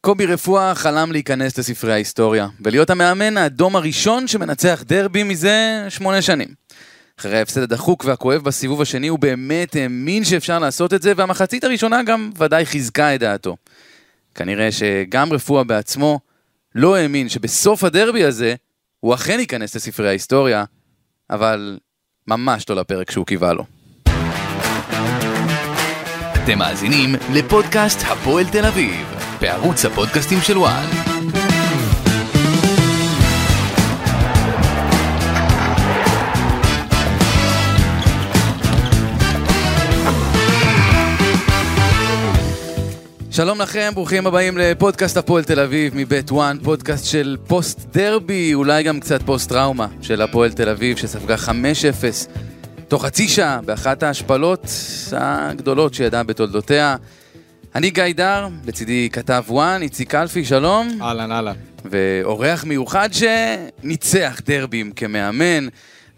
קובי רפואה חלם להיכנס לספרי ההיסטוריה, ולהיות המאמן האדום הראשון שמנצח דרבי מזה שמונה שנים. אחרי ההפסד הדחוק והכואב בסיבוב השני, הוא באמת האמין שאפשר לעשות את זה, והמחצית הראשונה גם ודאי חיזקה את דעתו. כנראה שגם רפואה בעצמו לא האמין שבסוף הדרבי הזה, הוא אכן ייכנס לספרי ההיסטוריה, אבל ממש לא לפרק שהוא קיווה לו. אתם מאזינים לפודקאסט הפועל תל אביב, בערוץ הפודקאסטים של וואן. שלום לכם, ברוכים הבאים לפודקאסט הפועל תל אביב מבית וואן, פודקאסט של פוסט דרבי, אולי גם קצת פוסט טראומה של הפועל תל אביב שספגה 5-0 תוך חצי שעה באחת ההשפלות הגדולות שידעה בתולדותיה. אני גיא דר, לצידי כתב וואן, איציק קלפי, שלום. אהלן, אהלן. ואורח מיוחד שניצח דרבים כמאמן,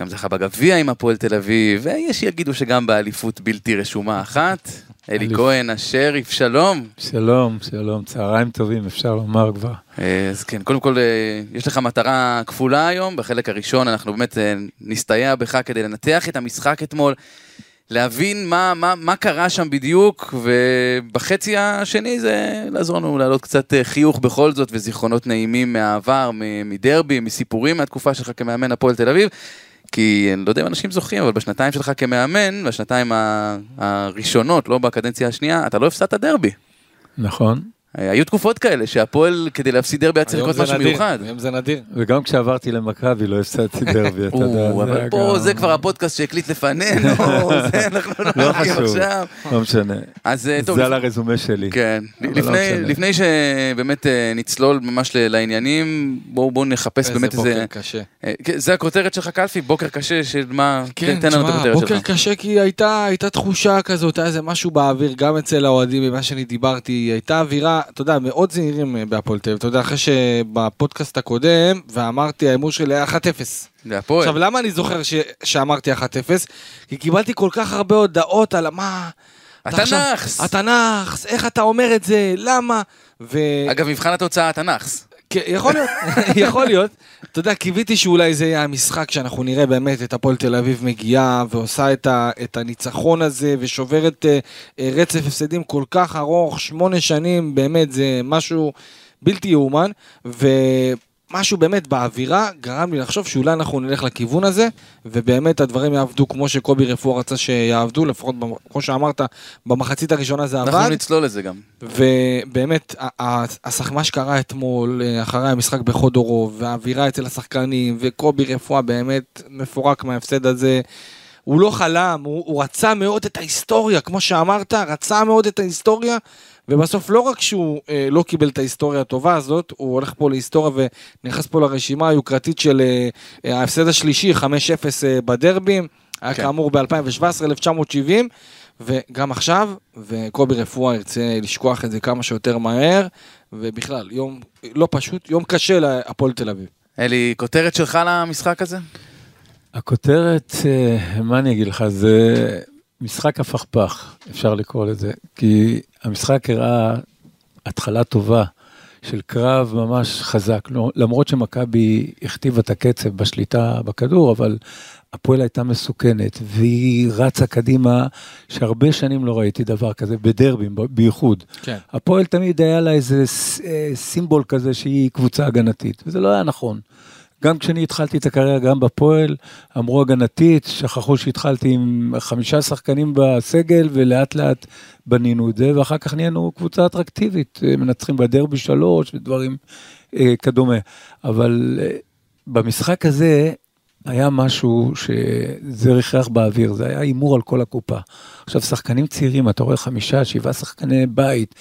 גם זכה בגביע עם הפועל תל אביב, ויש שיגידו שגם באליפות בלתי רשומה אחת. אלי כהן, השריף, שלום. שלום, שלום, צהריים טובים, אפשר לומר כבר. אה, אז כן, קודם כל, אה, יש לך מטרה כפולה היום. בחלק הראשון אנחנו באמת אה, נסתייע בך כדי לנתח את המשחק אתמול, להבין מה, מה, מה קרה שם בדיוק, ובחצי השני זה לעזור לנו להעלות קצת אה, חיוך בכל זאת, וזיכרונות נעימים מהעבר, מדרבי, מסיפורים מהתקופה שלך כמאמן הפועל תל אביב. כי אני לא יודע אם אנשים זוכרים, אבל בשנתיים שלך כמאמן, בשנתיים הראשונות, לא בקדנציה השנייה, אתה לא הפסדת דרבי. נכון. היו תקופות כאלה שהפועל כדי להפסיד דרבי היה צריך לקרות משהו נדיר, מיוחד. היום זה נדיר. וגם כשעברתי למכבי לא הפסדתי דרבי, אתה יודע. אבל פה גם- זה כבר הפודקאסט שהקליט לפנינו, זה אנחנו לא לא חשוב, עכשיו. לא משנה. אז אה, טוב, זה על הרזומה שלי. כן, לא לפני- שבאמת אה, נצלול ממש לעניינים, בואו בואו נחפש באמת איזה איזה... בוקר קשה. אה, כן, זה הכותרת שלך קלפי, בוקר קשה של מה... כן, תן לנו את תשמע, הכותרת בוקר שלך. קשה כי הייתה תחושה כזאת, היה איזה משהו באוויר, גם אצל האוהדים, ממה שאני דיברתי, הייתה אווירה, אתה יודע, מאוד זהירים אה, בהפועל תל אביב, אתה יודע, אחרי שבפודקאסט הקודם, ואמרתי, ההימור שלי היה 1-0. זה הפועל. עכשיו, למה אני זוכר ש- שאמרתי 1-0? כי קיבלתי כל כך הרבה הודעות על מה... התנ"כס. התנ"כס, איך אתה אומר את זה, למה? ו... אגב, מבחן התוצאה התנ"כס. כן, יכול להיות, יכול להיות. אתה יודע, קיוויתי שאולי זה יהיה המשחק שאנחנו נראה באמת את הפועל תל אביב מגיעה ועושה את, הניצחון הזה ושוברת אה, אה, רצף הפסדים כל כך ארוך, שמונה שנים, באמת זה משהו בלתי יאומן, ומשהו באמת באווירה גרם לי לחשוב שאולי אנחנו נלך לכיוון הזה, ובאמת הדברים יעבדו כמו שקובי רפואה רצה שיעבדו, לפחות כמו שאמרת, במחצית הראשונה זה עבד. אנחנו נצלול לזה גם. ובאמת, מה שקרה אתמול, אה, אחרי המשחק בחודורוב, והאווירה אצל השחקנים, וקובי רפואה באמת מפורק מההפסד הזה. הוא לא חלם, הוא, הוא רצה מאוד את ההיסטוריה, כמו שאמרת, רצה מאוד את ההיסטוריה, ובסוף לא רק שהוא אה, לא קיבל את ההיסטוריה הטובה הזאת, הוא הולך פה להיסטוריה ונכנס פה לרשימה היוקרתית של אה, אה, ההפסד השלישי, 5-0 אה, בדרבים, היה כן. כאמור ב-2017, 1970. וגם עכשיו, וקובי רפואה ירצה לשכוח את זה כמה שיותר מהר, ובכלל, יום לא פשוט, יום קשה להפועל תל אביב. אלי, כותרת שלך למשחק הזה? הכותרת, אה, מה אני אגיד לך, זה משחק הפכפך, אפשר לקרוא לזה. כי המשחק הראה התחלה טובה של קרב ממש חזק. לא- למרות שמכבי הכתיבה את הקצב בשליטה בכדור, אבל הפועל הייתה מסוכנת, והיא רצה קדימה, שהרבה שנים לא ראיתי דבר כזה, בדרבים בייחוד. כן. הפועל תמיד היה לה איזה אה, סימבול כזה שהיא קבוצה הגנתית, וזה לא היה נכון. גם כשאני התחלתי את הקריירה, גם בפועל, אמרו הגנתית, שכחו שהתחלתי עם חמישה שחקנים בסגל, ולאט לאט בנינו את זה, ואחר כך נהיינו קבוצה אטרקטיבית, אה, מנצחים בדרבי שלוש ודברים אה, כדומה. אבל אה, במשחק הזה, היה משהו שזה ריחרח באוויר, זה היה הימור על כל הקופה. עכשיו, שחקנים צעירים, אתה רואה חמישה, שבעה שחקני בית,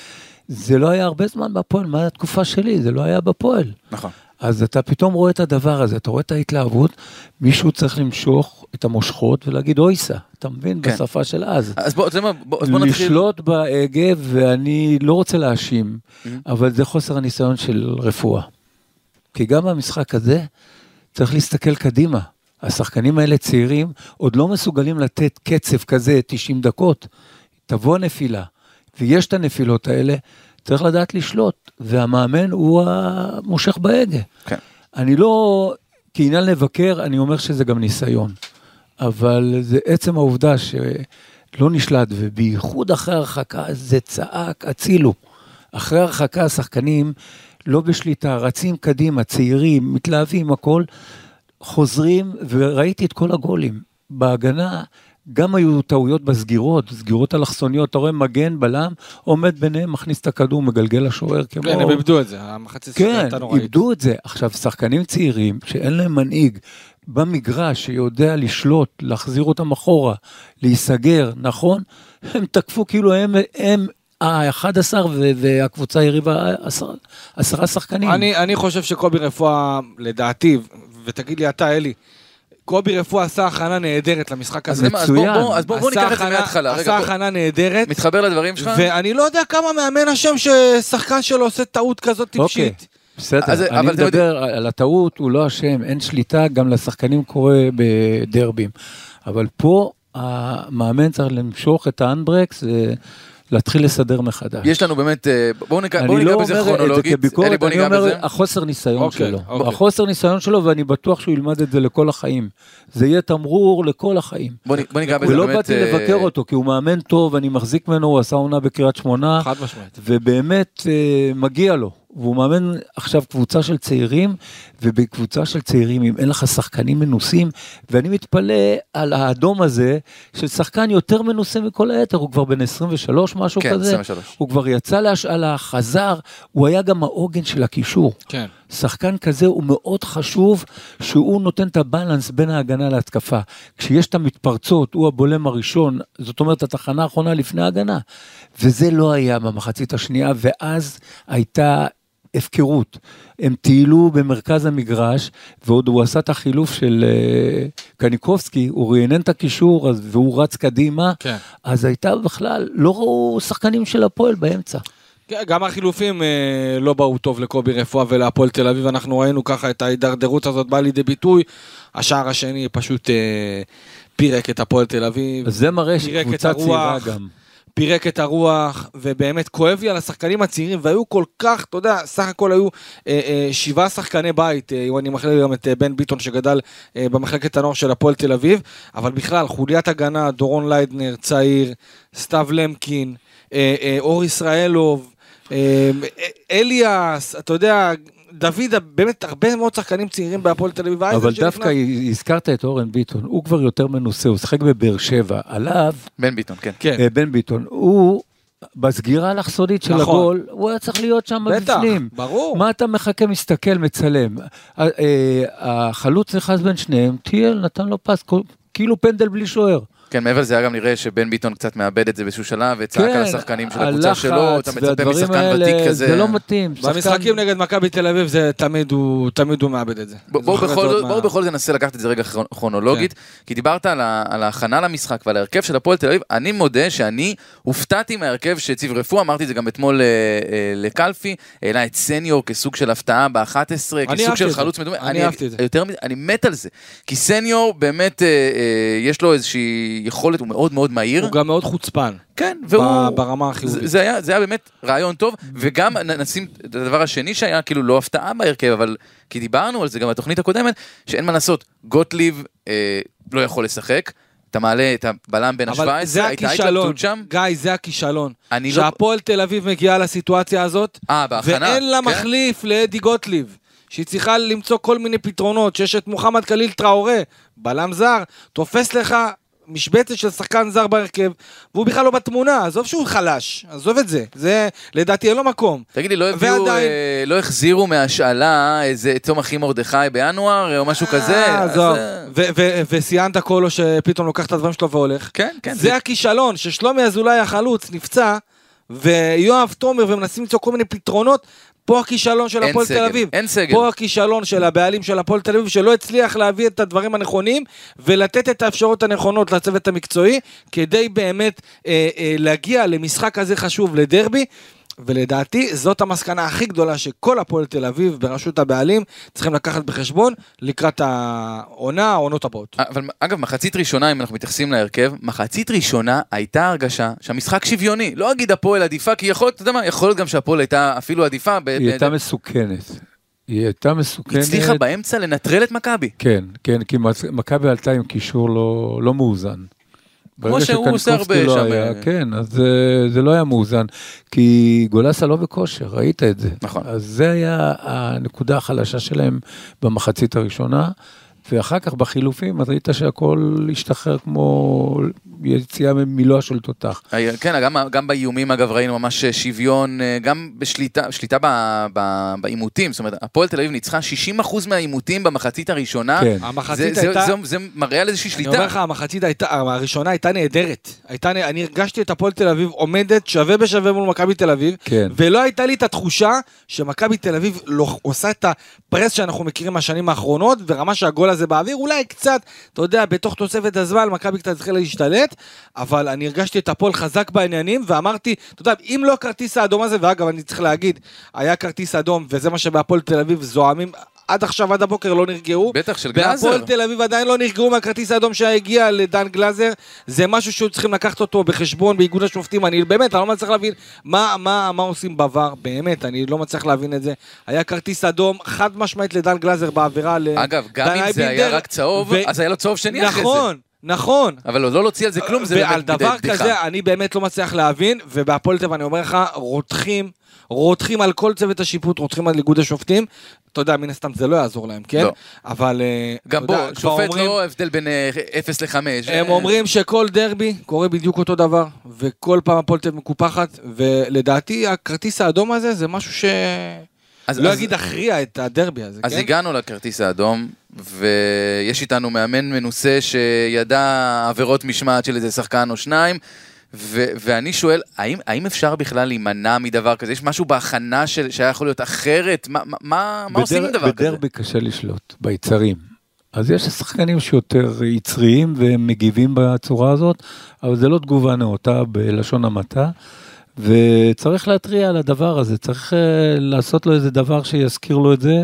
זה לא היה הרבה זמן בפועל, מה התקופה שלי? זה לא היה בפועל. נכון. אז אתה פתאום רואה את הדבר הזה, אתה רואה את ההתלהבות, מישהו צריך למשוך את המושכות ולהגיד אויסה, אתה מבין? כן. בשפה של אז. אז בוא, אתה יודע מה, בוא, בוא נתחיל. לשלוט בהגה, ואני לא רוצה להאשים, Mhm. אבל זה חוסר הניסיון של רפואה. כי גם במשחק הזה צריך להסתכל קדימה. השחקנים האלה צעירים, עוד לא מסוגלים לתת קצב כזה 90 דקות. תבוא הנפילה, ויש את הנפילות האלה, צריך לדעת לשלוט, והמאמן הוא המושך בהגה. כן. אני לא, כעניין לבקר, אני אומר שזה גם ניסיון. אבל זה עצם העובדה שלא נשלט, ובייחוד אחרי הרחקה, זה צעק, הצילו. אחרי הרחקה השחקנים לא בשליטה, רצים קדימה, צעירים, מתלהבים, הכל, חוזרים, וראיתי את כל הגולים. בהגנה, גם היו טעויות בסגירות, סגירות אלכסוניות, אתה רואה מגן, בלם, עומד ביניהם, מכניס את הכדור, מגלגל לשוער כמו... כן, הם איבדו את זה, המחצית כן, הייתה נוראית. איבדו את זה. עכשיו, שחקנים צעירים שאין להם מנהיג במגרש שיודע לשלוט, להחזיר אותם אחורה, להיסגר, נכון? הם תקפו כאילו הם, הם ה-11 והקבוצה היריבה עשרה שחקנים. אני, אני חושב שקובי רפואה, לדעתי, ותגיד לי אתה, אלי, קובי רפואה עשה הכנה נהדרת למשחק אז הזה. אז בוא- מצוין. בוא- אז בוא בוא עשה ניקח את זה מההתחלה. עשה בוא- הכנה נהדרת, מתחבר לדברים שלך? ואני לא יודע כמה מאמן אשם ששחקן שלו עושה טעות כזאת אוקיי. טיפשית. בסדר, אז- אני מדבר על הטעות, הוא לא אשם, אין שליטה, גם לשחקנים קורה בדרבים. אבל פה המאמן צריך למשוך את האנברקס ולהתחיל לסדר מחדש. יש לנו באמת, אה, בואו ניגע בואו אני ניגע לא בזה אומר את זה כרונולוגית. כביקורת, אני אומר בזה. החוסר ניסיון אוקיי, שלו. אוקיי. החוסר ניסיון שלו, ואני בטוח שהוא ילמד את זה לכל החיים. זה יהיה תמרור לכל החיים. בוא נ- בוא ניגע בזה ולא באמת. באתי אה, לבקר אותו, כי הוא מאמן טוב, אני מחזיק ממנו, הוא עשה עונה בקריית שמונה. חד משמעית. ובאמת אה, מגיע לו. והוא מאמן עכשיו קבוצה של צעירים, ובקבוצה של צעירים, אם אין לך שחקנים מנוסים, ואני מתפלא על האדום הזה, של שחקן יותר מנוסה מכל היתר, הוא כבר בן 23, משהו כן, כזה. 23. הוא כבר יצא להשאלה, חזר, הוא היה גם העוגן של הקישור. כן. שחקן כזה הוא מאוד חשוב שהוא נותן את הבלנס בין ההגנה להתקפה. כשיש את המתפרצות, הוא הבולם הראשון, זאת אומרת התחנה האחרונה לפני ההגנה. וזה לא היה במחצית השנייה, ואז הייתה הפקרות. הם טיילו במרכז המגרש, ועוד הוא עשה את החילוף של אה, קניקובסקי, הוא רענן את הקישור אז- והוא רץ קדימה, כן. אז הייתה בכלל, לא ראו שחקנים של הפועל באמצע. כן, גם החילופים אה, לא באו טוב לקובי רפואה ולהפועל תל אביב, אנחנו ראינו ככה את ההידרדרות הזאת באה לידי ביטוי. השער השני פשוט אה, פירק את הפועל תל אביב. זה מראה שקבוצה צעירה. גם. פירק את הרוח, ובאמת כואב לי על השחקנים הצעירים, והיו כל כך, אתה יודע, סך הכל היו אה, אה, שבעה שחקני בית, אה, אם אני מכליל גם את אה, בן ביטון שגדל אה, במחלקת הנוער של הפועל תל אביב, אבל בכלל, חוליית הגנה, דורון ליידנר, צעיר, סתיו למקין, אה, אה, אור ישראלוב, אה, אה, אליאס, אתה יודע, דוד, באמת הרבה מאוד שחקנים צעירים בהפועל תל אביב. אבל דווקא הזכרת את אורן ביטון, הוא כבר יותר מנוסה, הוא שיחק בבאר שבע, עליו, בן ביטון, כן. כן, אה, בן ביטון, הוא בסגירה האלכסונית של נכון. הגול, הוא היה צריך להיות שם בטח, בפנים. ברור. מה אתה מחכה, מסתכל, מצלם. אה, החלוץ נכנס בין שניהם, טייל נתן לו פס, כאילו פנדל בלי שוער. כן, מעבר לזה היה גם נראה שבן ביטון קצת מאבד את זה באיזשהו שלב, וצעק על השחקנים של הקבוצה שלו, כן, אתה מצפה משחקן האלה, ותיק כזה. זה לא מתאים. במשחקים שחקן- נגד מכבי תל אביב זה תמיד הוא, תמיד הוא מאבד את זה. בוא- בואו את בכל בואו מה- בכל זאת ננסה לקחת את זה רגע כרונ- כרונולוגית, כן. כי דיברת על ה- על ההכנה למשחק ועל ההרכב של הפועל תל אביב, אני מודה שאני הופתעתי מההרכב שהציב רפואה, אמרתי את זה גם אתמול אה, אה, לקלפי, העלה את סניור כסוג של הפתעה ב-11, אני כסוג של. חלוץ מדומה, אני אהבתי את זה. אני מת על זה, כי סניור באמת, אה, אה, יש לו איזושהי יכולת, הוא מאוד מאוד מהיר, הוא גם מאוד חוצפן. כן, והוא... ברמה החיובית. זה, זה, היה, זה היה באמת רעיון טוב, וגם נשים את הדבר השני שהיה כאילו לא הפתעה בהרכב, אבל כי דיברנו על זה גם בתוכנית הקודמת, שאין מה לעשות, גוטליב אה, לא יכול לשחק, אתה מעלה את הבלם אבל ה-17, זה הייתה הכישלון, התלבטות שם, גיא, זה הכישלון. אני לא... שהפועל תל אביב מגיעה לסיטואציה הזאת, אה, בהכנה, ואין לה כן? מחליף לאדי גוטליב. שהיא צריכה למצוא כל מיני פתרונות, שיש את מוחמד קליל טראורה, בלם זר, תופס לך משבצת של שחקן זר בהרכב, והוא בכלל לא בתמונה, עזוב שהוא חלש, עזוב את זה, זה לדעתי אין לו מקום. תגיד לי, לא הביאו, ועדיין- אה, לא החזירו מהשאלה איזה צום אחי מרדכי בינואר, או משהו כזה? אה, אז, עזוב. אה, ו- ו- וסיינת קולו שפתאום לוקח את הדברים שלו והולך. כן, כן, זה הכישלון, ששלומי אזולאי החלוץ נפצע, ויואב תומר ומנסים למצוא כל מיני פתרונות. פה הכישלון של הפועל תל אביב. אין סגל. פה הכישלון של הבעלים של הפועל תל אביב, שלא הצליח להביא את הדברים הנכונים, ולתת את האפשרויות הנכונות לצוות המקצועי, כדי באמת אה, אה, להגיע למשחק כזה חשוב, לדרבי. ולדעתי זאת המסקנה הכי גדולה שכל הפועל תל אביב בראשות הבעלים צריכים לקחת בחשבון לקראת העונה, העונות הבאות. אבל אגב, מחצית ראשונה, אם אנחנו מתייחסים להרכב, מחצית ראשונה הייתה הרגשה שהמשחק שוויוני. לא אגיד הפועל עדיפה, כי יכול, אתה יודע מה, יכול להיות גם שהפועל הייתה אפילו עדיפה. ב- היא ב- הייתה מסוכנת. היא הייתה מסוכנת. הצליחה באמצע לנטרל את מכבי. כן, כן, כי מכבי עלתה עם קישור לא, לא מאוזן. ברגע שהוא עושה הרבה לא שם, היה, אה. כן, אז זה, זה לא היה מאוזן, כי גולסה לא בכושר, ראית את זה. נכון. אז זה היה הנקודה החלשה שלהם במחצית הראשונה, ואחר כך בחילופים, אז ראית שהכל השתחרר כמו יציאה ממילואה של תותח. כן, גם, גם באיומים אגב ראינו ממש שוויון, אה, גם בשליטה, שליטה בעימותים, זאת אומרת, הפועל תל אביב ניצחה 60% מהעימותים במחצית הראשונה. כן. המחצית זה, הייתה... זה, זה, זה מראה על איזושהי אני אומר שליטה. לך, המחצית הייתה, הראשונה הייתה נהדרת. הייתה, אני הרגשתי את הפועל תל אביב עומדת שווה בשווה מול מכבי תל אביב, כן. ולא הייתה לי את התחושה שמכבי תל אביב לא, עושה את הפרס שאנחנו מכירים מהשנים האחרונות, ורמה שהגול הזה באוויר, אולי קצת, אתה יודע, בתוך תוספת הזמן, מכבי קצת התחילה להשתלט, אבל אני הרגשתי את הפועל חזק בעניינים, ואמרתי, אתה יודע, אם לא הכרטיס האדום הזה, ואגב, אני צריך להגיד, היה כרטיס אדום, וזה מה שבהפועל תל אביב זועמים. עד עכשיו, עד הבוקר לא נרגעו. בטח, של גלאזר. והפועל תל אביב עדיין לא נרגעו מהכרטיס האדום שהגיע לדן גלאזר. זה משהו שהיו צריכים לקחת אותו בחשבון באיגוד השופטים. אני באמת, אני לא מצליח להבין מה, מה, מה עושים בעבר. באמת, אני לא מצליח להבין את זה. היה כרטיס אדום חד משמעית לדן גלאזר בעבירה ל... אגב, גם אם זה היה אייבינדר, רק צהוב, ו- אז היה לו צהוב שני אחרי זה. נכון, נכון. אבל לא להוציא על זה כלום, זה ועל באמת דבר בדיחה. כזה אני באמת לא מצליח להבין, ובהפועל תל אביב אני אומר לך, רותחים, רותחים על כל צוות השיפוט, רותחים על איגוד השופטים. אתה יודע, מן הסתם זה לא יעזור להם, כן? לא. אבל... אה, גם יודע, בוא, כבר שופט אומרים- לא הבדל בין אה, 0 ל-5. הם אומרים שכל דרבי קורה בדיוק אותו דבר, וכל פעם הפועל תל מקופחת, ולדעתי הכרטיס האדום הזה זה משהו ש... אז- לא אז- אגיד הכריע את הדרבי הזה, אז כן? הגענו לכרטיס האדום, ויש איתנו מאמן מנוסה שידע עבירות משמעת של איזה שחקן או שניים, ו- ואני שואל, האם, האם אפשר בכלל להימנע מדבר כזה? יש משהו בהכנה של, שהיה יכול להיות אחרת? מה, מה- מה, מה עושים עם דבר כזה? בדרבי קשה לשלוט, ביצרים. אז יש שחקנים שיותר יצריים והם מגיבים בצורה הזאת, אבל זה לא תגובה נאותה בלשון המעטה. וצריך להתריע על הדבר הזה, צריך uh, לעשות לו איזה דבר שיזכיר לו את זה,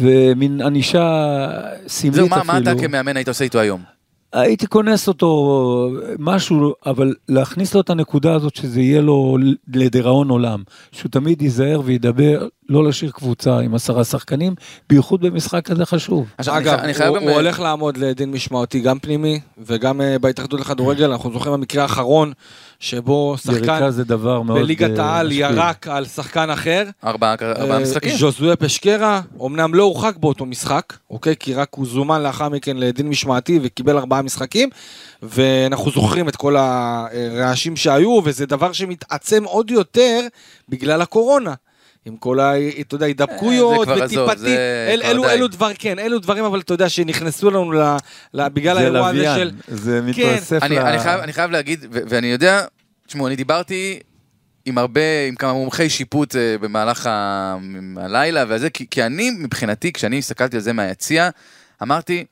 ומין ענישה סמלית זהו, אפילו. מה, מה אתה כמאמן היית עושה איתו היום? הייתי כונס אותו משהו, אבל להכניס לו את הנקודה הזאת שזה יהיה לו לדיראון עולם, שהוא תמיד ייזהר וידבר, לא להשאיר קבוצה עם עשרה שחקנים, בייחוד במשחק כזה חשוב. עכשיו, אני אגב, אני חייב הוא. הוא הולך לעמוד לדין משמעותי, גם פנימי וגם uh, בהתאחדות לכדורגל, אנחנו זוכרים במקרה האחרון, שבו שחקן יריקה זה דבר מאוד בליגת אה, העל. ירק על שחקן אחר. ארבעה ארבעה אה, משחקים. ז'וזואה פשקרה, אמנם לא הורחק באותו משחק, אוקיי? כי רק הוא זומן לאחר מכן לדין משמעתי וקיבל ארבעה משחקים, ואנחנו זוכרים את כל הרעשים שהיו, וזה דבר שמתעצם עוד יותר בגלל הקורונה. עם כל ה... אתה יודע, הידבקויות זה כבר עזוב, וטיפתי, זה אל, כבר אלו, די. אלו דבר, כן, אלו דברים, אבל אתה יודע, שנכנסו לנו ל, ל, בגלל האירוע הזה של... זה כן. מתווסף אני, ל... אני, חייב, אני חייב להגיד, ו- ואני יודע, תשמעו, אני דיברתי עם הרבה, עם כמה מומחי שיפוט אה, במהלך ה- הלילה וזה, כי, כי אני, מבחינתי, כשאני הסתכלתי על זה מהיציע, אמרתי,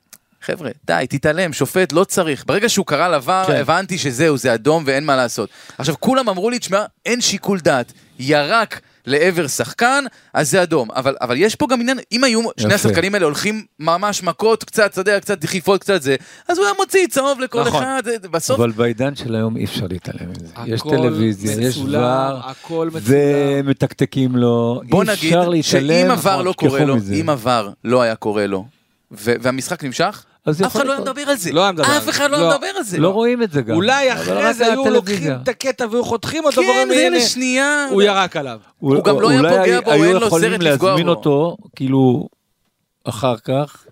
חבר'ה, די, תתעלם, שופט, לא צריך. ברגע שהוא קרא לבר, כן. הבנתי שזהו, זה אדום ואין מה לעשות. עכשיו, כולם אמרו לי, תשמע, אין שיקול דעת. ירק לעבר שחקן, אז זה אדום. אבל, אבל יש פה גם עניין, אם היו שני יפה. השחקנים האלה הולכים ממש מכות, קצת, אתה יודע, קצת דחיפות, קצת זה, אז הוא היה מוציא צהוב לכל נכון. אחד, בסוף... אבל בעידן של היום אי אפשר להתעלם מזה. יש טלוויזיה, יש מצולם, ור. ומתקתקים לו. בוא אי נגיד אפשר להתעלם, שאם עבר לא קורה לו, מזה. אם עבר לא היה קורה לו, והמשחק נמשך, אז אף אחד לא היה. מדבר על זה. לא היה מדבר על אף זה. אחד לא לא. היה מדבר על זה. לא רואים את זה גם. אולי אחרי זה היו. לוקחים את הקטע והיו חותכים אותו, כן, ואומרים, זה הנה, לשנייה. הוא ירק עליו. הוא גם לא היה אולי פוגע בו, היו אין לו יכולים סרט לפגוע להזמין בו. אותו, כאילו, אחר כך,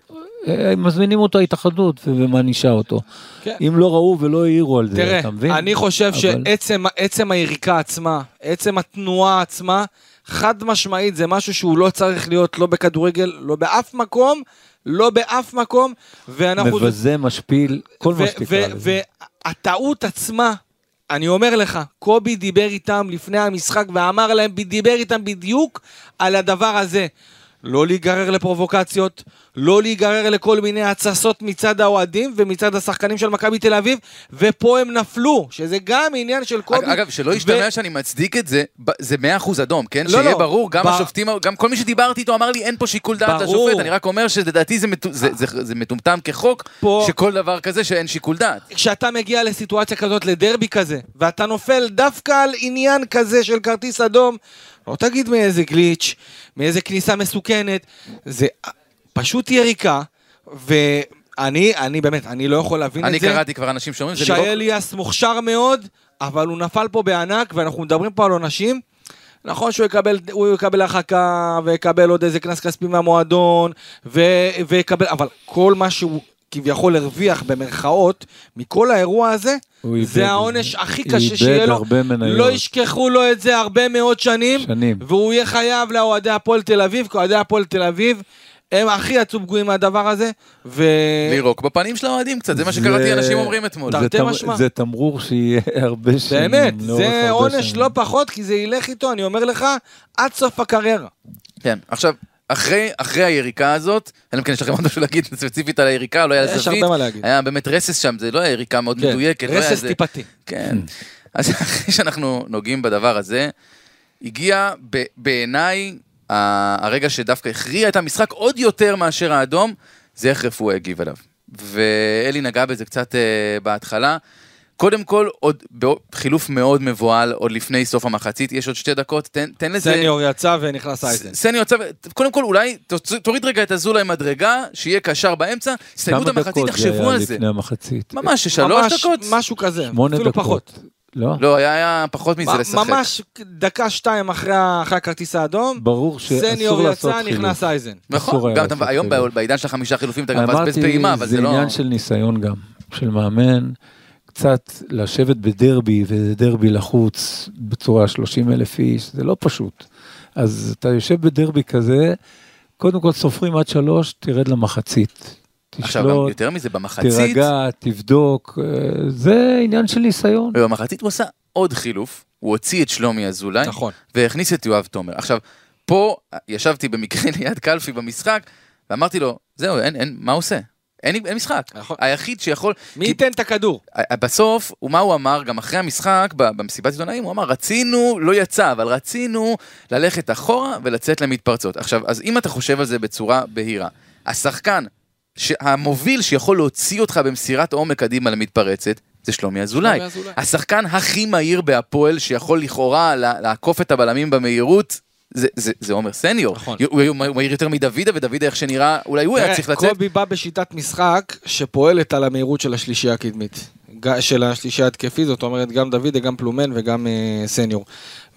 אה, מזמינים אותו ההתאחדות ומענישה אותו. כן. אם לא ראו ולא העירו על זה, תראה, אתה מבין? אני חושב אבל- שעצם עצם היריקה עצמה, עצם התנועה עצמה, חד משמעית זה משהו שהוא לא צריך להיות לא בכדורגל, לא באף מקום, לא באף מקום, ואנחנו... מבזה, משפיל, כל מה שתקרא ו- לזה. והטעות עצמה, אני אומר לך, קובי דיבר איתם לפני המשחק ואמר להם, דיבר איתם בדיוק על הדבר הזה. לא להיגרר לפרובוקציות, לא להיגרר לכל מיני התססות מצד האוהדים ומצד השחקנים של מכבי תל אביב, ופה הם נפלו, שזה גם עניין של קובי. אגב, שלא ישתמע שאני מצדיק את זה, זה 100% אדום, כן? לא, שיהיה לא. ברור, גם ב- השופטים, גם כל מי שדיברתי איתו אמר לי, אין פה שיקול דעת ברור. לשופט, אני רק אומר שלדעתי זה מטו- זה- זה- זה מטומטם כחוק, פה- שכל דבר כזה שאין שיקול דעת. כשאתה מגיע לסיטואציה כזאת, לדרבי כזה, ואתה נופל דווקא על עניין כזה של כרטיס אדום, לא תגיד מאיזה גליץ', מאיזה כניסה מסוכנת, זה פשוט יריקה, ואני, אני באמת, אני לא יכול להבין אני את זה. קראתי כבר אנשים שאומרים, זה לירוק- אליאס מוכשר מאוד, אבל הוא נפל פה בענק, ואנחנו מדברים פה על עונשים. נכון שהוא יקבל, הוא יקבל הרחקה, ויקבל עוד איזה קנס כספי מהמועדון, ו, ויקבל, אבל כל מה שהוא כביכול הרוויח במרכאות, מכל האירוע הזה, זה העונש הכי קשה שיהיה לו. הרבה מניות. לא ישכחו לו את זה הרבה מאוד שנים, שנים. והוא יהיה חייב לאוהדי הפועל תל אביב, כי אוהדי הפועל תל אביב הם הכי יצאו פגועים מהדבר הזה, ו... לירוק בפנים של האוהדים קצת, זה מה שקראתי אנשים אומרים אתמול. תרתי תמ- משמע. זה תמרור שיהיה הרבה שנים. באמת, זה עונש. לא פחות, כי זה ילך איתו, אני אומר לך, עד סוף הקריירה. כן, עכשיו, אחרי, אחרי היריקה הזאת, אלא אם כן יש לכם עוד משהו להגיד ספציפית על היריקה, לא היה יש זווית, הרבה מה להגיד. היה באמת רסס שם, זה לא היה יריקה מאוד כן, מדויקת. לא רסס איזה- טיפתי. כן. אז אחרי שאנחנו נוגעים בדבר הזה, הגיע ב- בעיניי הרגע שדווקא הכריע את המשחק עוד יותר מאשר האדום, זה איך רפואה הגיב אליו. ואלי נגע בזה קצת אה, בהתחלה. קודם כל, עוד בחילוף מאוד מבוהל, עוד לפני סוף המחצית, יש עוד שתי דקות, תן, תן לזה... סניור יצא ונכנס אייזן. סניור יצא, קודם כל אולי תוריד רגע את אזולאי מדרגה, שיהיה קשר באמצע, סיימו את כמה המחצית, דקות זה תחשבו היה על זה. לפני המחצית? ממש, שלוש דקות? משהו כזה, שמונה אפילו דקות. פחות. לא? לא, היה, היה פחות מזה לשחק. ממש דקה שתיים אחרי אחרי הכרטיס האדום, ברור שאסור סניור לעשות יצא, חילוף. נכנס אייזן. נכון, גם אתה, היום. בעידן של חמישה חילופים אתה גם מבזבז אמרתי, פעימה, אבל זה לא... עניין של ניסיון גם, של מאמן, קצת לשבת בדרבי, וזה דרבי לחוץ, בצורה 30 אלף איש, זה לא פשוט. אז אתה יושב בדרבי כזה, קודם כל סופרים עד שלוש, תרד למחצית. עכשיו, גם תשלוט, יותר מזה, במחצית, תירגע, תבדוק, אה, זה עניין של ניסיון. במחצית הוא עשה עוד חילוף, הוא הוציא את שלומי אזולאי, נכון. והכניס את יואב תומר. עכשיו, פה ישבתי במקרה ליד קלפי במשחק, ואמרתי לו, זהו, אין, אין, מה עושה? אין, אין משחק. נכון. היחיד שיכול... מי כי- ייתן את הכדור? בסוף, הוא- מה הוא אמר, גם אחרי המשחק, ב- במסיבת עיתונאים, הוא אמר, רצינו, לא יצא, אבל רצינו ללכת אחורה ולצאת למתפרצות. עכשיו, אז אם אתה חושב על זה בצורה בהירה, השחקן, המוביל שיכול להוציא אותך במסירת עומק קדימה למתפרצת, זה שלומי אזולאי. השחקן הכי מהיר בהפועל, שיכול לכאורה לעקוף את הבלמים במהירות, זה, זה, זה עומר סניור. נכון. הוא, הוא, הוא מהיר יותר מדוידה, ודוידה איך שנראה, אולי הוא היה צריך לצאת. קובי בא בשיטת משחק שפועלת על המהירות של השלישייה הקדמית. של השלישייה התקפית, זאת אומרת גם דוידה, גם פלומן וגם אה, סניור.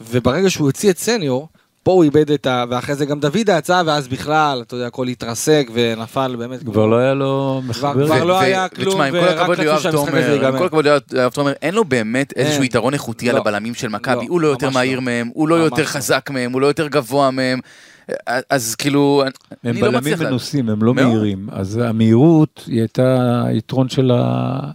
וברגע שהוא הוציא את סניור, פה הוא איבד את ה... ואחרי זה גם דוידה יצא, ואז בכלל, אתה יודע, הכל התרסק ונפל באמת. כבר לא היה לו מחבר. כבר לא היה כלום, ורק רצו שהמשחק הזה תומר, עם ייגמר. כל הכבוד ליואב תומר, אין לו באמת איזשהו. יתרון איכותי על לא. הבלמים של מכבי, לא, הוא לא יותר ממש מהיר לא. מהם, הוא לא יותר לא. חזק מהם, הוא לא יותר גבוה מהם, אז כאילו, הם אני לא בלמים מצליח... לה- מנוסים, הם לא. מהירים. אז המהירות היא הייתה היתרון של ה-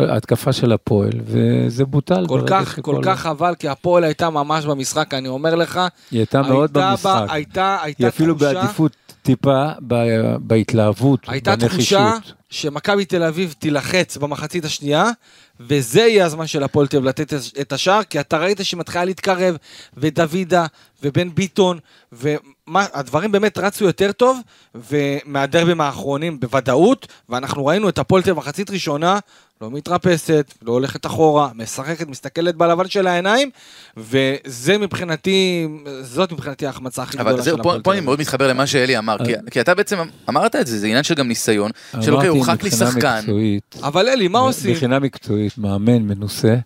ההתקפה של הפועל, וזה בוטל. כל כך, כל כך חבל, כי הפועל הייתה ממש במשחק, אני אומר לך. היא הייתה מאוד הייתה במשחק. בה- הייתה, הייתה היא אפילו בעדיפות טיפה ב- בהתלהבות, הייתה בנחישות. תחושה שמכבי תל אביב תילחץ במחצית השנייה, וזה יהיה הזמן של הפועל תל אביב לתת את השער, כי אתה ראית שהיא מתחילה להתקרב, ודוידה, ובן ביטון, והדברים באמת רצו יותר טוב, ומהדרבים האחרונים בוודאות, ואנחנו ראינו את הפועל תל אביב מחצית ראשונה, לא מתרפסת, לא הולכת אחורה, משחקת, מסתכלת בלבן של העיניים, וזה מבחינתי, זאת מבחינתי ההחמצה הכי גדולה אבל של הפועל תל פה אני אביב. מאוד מתחבר למה שאלי אמר, כי, כי אתה בעצם אמרת את זה, זה עניין של גם ניסיון, של אוקיי, הורחק לי שחקן, מקצועית, אבל אלי, מה עושים? מבחינה מקצועית, מאמן מנוסה,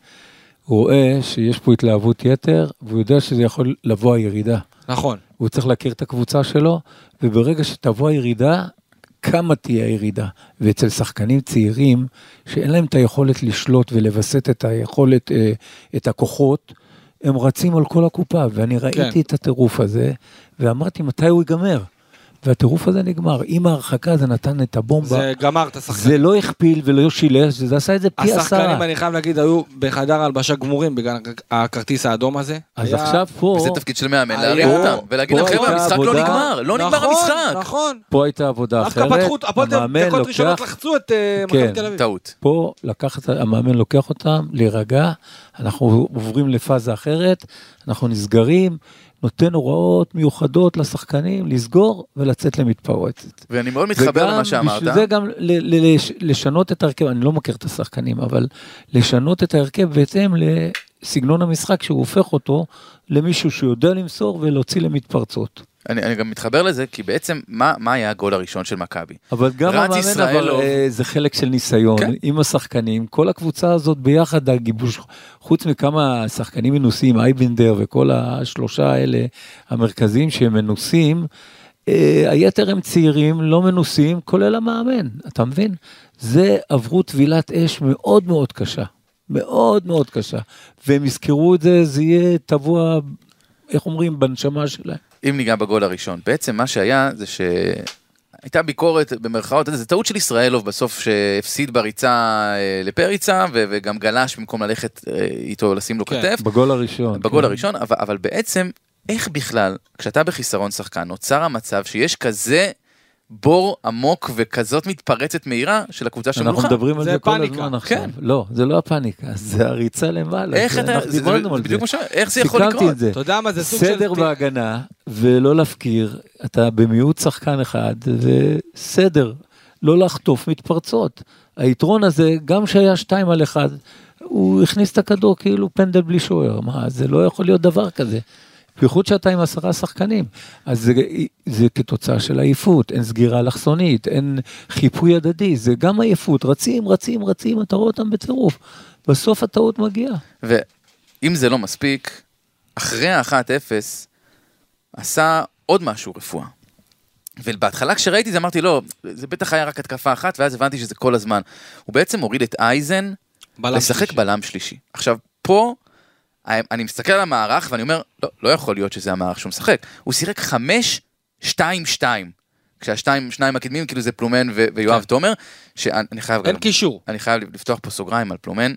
הוא רואה שיש פה התלהבות יתר, והוא יודע שזה יכול לבוא הירידה. נכון. הוא צריך להכיר את הקבוצה שלו, וברגע שתבוא הירידה, כמה תהיה הירידה. ואצל שחקנים צעירים, שאין להם את היכולת לשלוט ולווסת את היכולת, אה, את הכוחות, הם רצים על כל הקופה, ואני ראיתי כן. את הטירוף הזה, ואמרתי, מתי הוא ייגמר? והטירוף הזה נגמר. עם ההרחקה זה נתן את הבומבה. זה גמר את השחקנים. זה לא הכפיל ולא שילש, זה עשה את זה פי השחקנים, עשרה. אני חייב להגיד, היו בחדר הלבשה גמורים בגלל הכרטיס האדום הזה. אז היה- עכשיו פה, וזה תפקיד של מאמן, היה- להרים אותם, ולהגיד להם, חבר'ה, המשחק לא עבודה- נגמר, לא נגמר נכון, המשחק. נכון. פה הייתה עבודה דווקא אחרת. פתחו, הפועל המאמן דקות ראשונות לוקח, לחצו את אה, כן. מכבי תל אביב. טעות. פה לקח, את ה- המאמן לוקח אותם, להירגע, אנחנו עוברים לפאזה אחרת, אנחנו נסגרים, נותן הוראות מיוחדות לשחקנים, לסגור ולצאת למתפרצת. ואני מאוד מתחבר למה שאמרת. בשביל זה גם ל- ל- לש- לשנות את ההרכב, אני לא מכיר את השחקנים, אבל לשנות את ההרכב בהתאם לסגנון המשחק שהוא הופך אותו למישהו שיודע למסור ולהוציא למתפרצות. אני, אני גם מתחבר לזה, כי בעצם, מה, מה היה הגול הראשון של מכבי? אבל גם המאמן ישראלוב. אבל אה, זה חלק של ניסיון כן. עם השחקנים, כל הקבוצה הזאת ביחד, הגיבוש, חוץ מכמה שחקנים מנוסים, אייבנדר וכל השלושה האלה המרכזיים שהם מנוסים, אה, היתר הם צעירים, לא מנוסים, כולל המאמן, אתה מבין? זה עברו טבילת אש מאוד מאוד קשה, מאוד מאוד קשה, והם יזכרו את זה, זה יהיה טבוע, איך אומרים, בנשמה שלהם. אם ניגע בגול הראשון, בעצם מה שהיה זה שהייתה ביקורת במרכאות, זה טעות של ישראלוב בסוף שהפסיד בריצה אה, לפריצה ו- וגם גלש במקום ללכת אה, איתו לשים לו כן, כתף, בגול הראשון. בגול כן. הראשון, אבל, אבל בעצם איך בכלל כשאתה בחיסרון שחקן נוצר המצב שיש כזה בור עמוק וכזאת מתפרצת מהירה של הקבוצה אנחנו שמולך. מדברים על זה זה כל פאניקה. הזמן עכשיו. כן. לא, זה לא הפאניקה, זה הריצה למעלה. איך זה- אתה, אנחנו זה, זה, זה בדיוק. מה שאומר, איך זה יכול סיכמתי לקרות? את זה. אתה יודע מה, זה סוג של... סדר בהגנה, ולא להפקיר, אתה במיעוט שחקן אחד, וסדר, לא לחטוף מתפרצות. היתרון הזה, גם שהיה שתיים על אחד, הוא הכניס את הכדור כאילו פנדל בלי שוער, מה, זה לא יכול להיות דבר כזה. בייחוד שאתה עם עשרה שחקנים. אז זה, זה כתוצאה של עייפות, אין סגירה אלכסונית, אין חיפוי הדדי, זה גם עייפות, רצים, רצים, רצים, אתה רואה אותם בטירוף. בסוף הטעות מגיעה. ואם זה לא מספיק, אחרי ה-1-0, עשה עוד משהו רפואה. ובהתחלה כשראיתי זה אמרתי לא, זה בטח היה רק התקפה אחת, ואז הבנתי שזה כל הזמן. הוא בעצם הוריד את אייזן בלם לשחק שלישי. בלם שלישי. עכשיו, פה, אני מסתכל על המערך ואני אומר, לא, לא יכול להיות שזה המערך שהוא משחק. הוא שיחק 5-2-2. כשהשתיים, שניים הקדמים, כאילו זה פלומן ו- ויואב כן. תומר, שאני חייב אין גם, קישור. אני חייב לפתוח פה סוגריים על פלומן,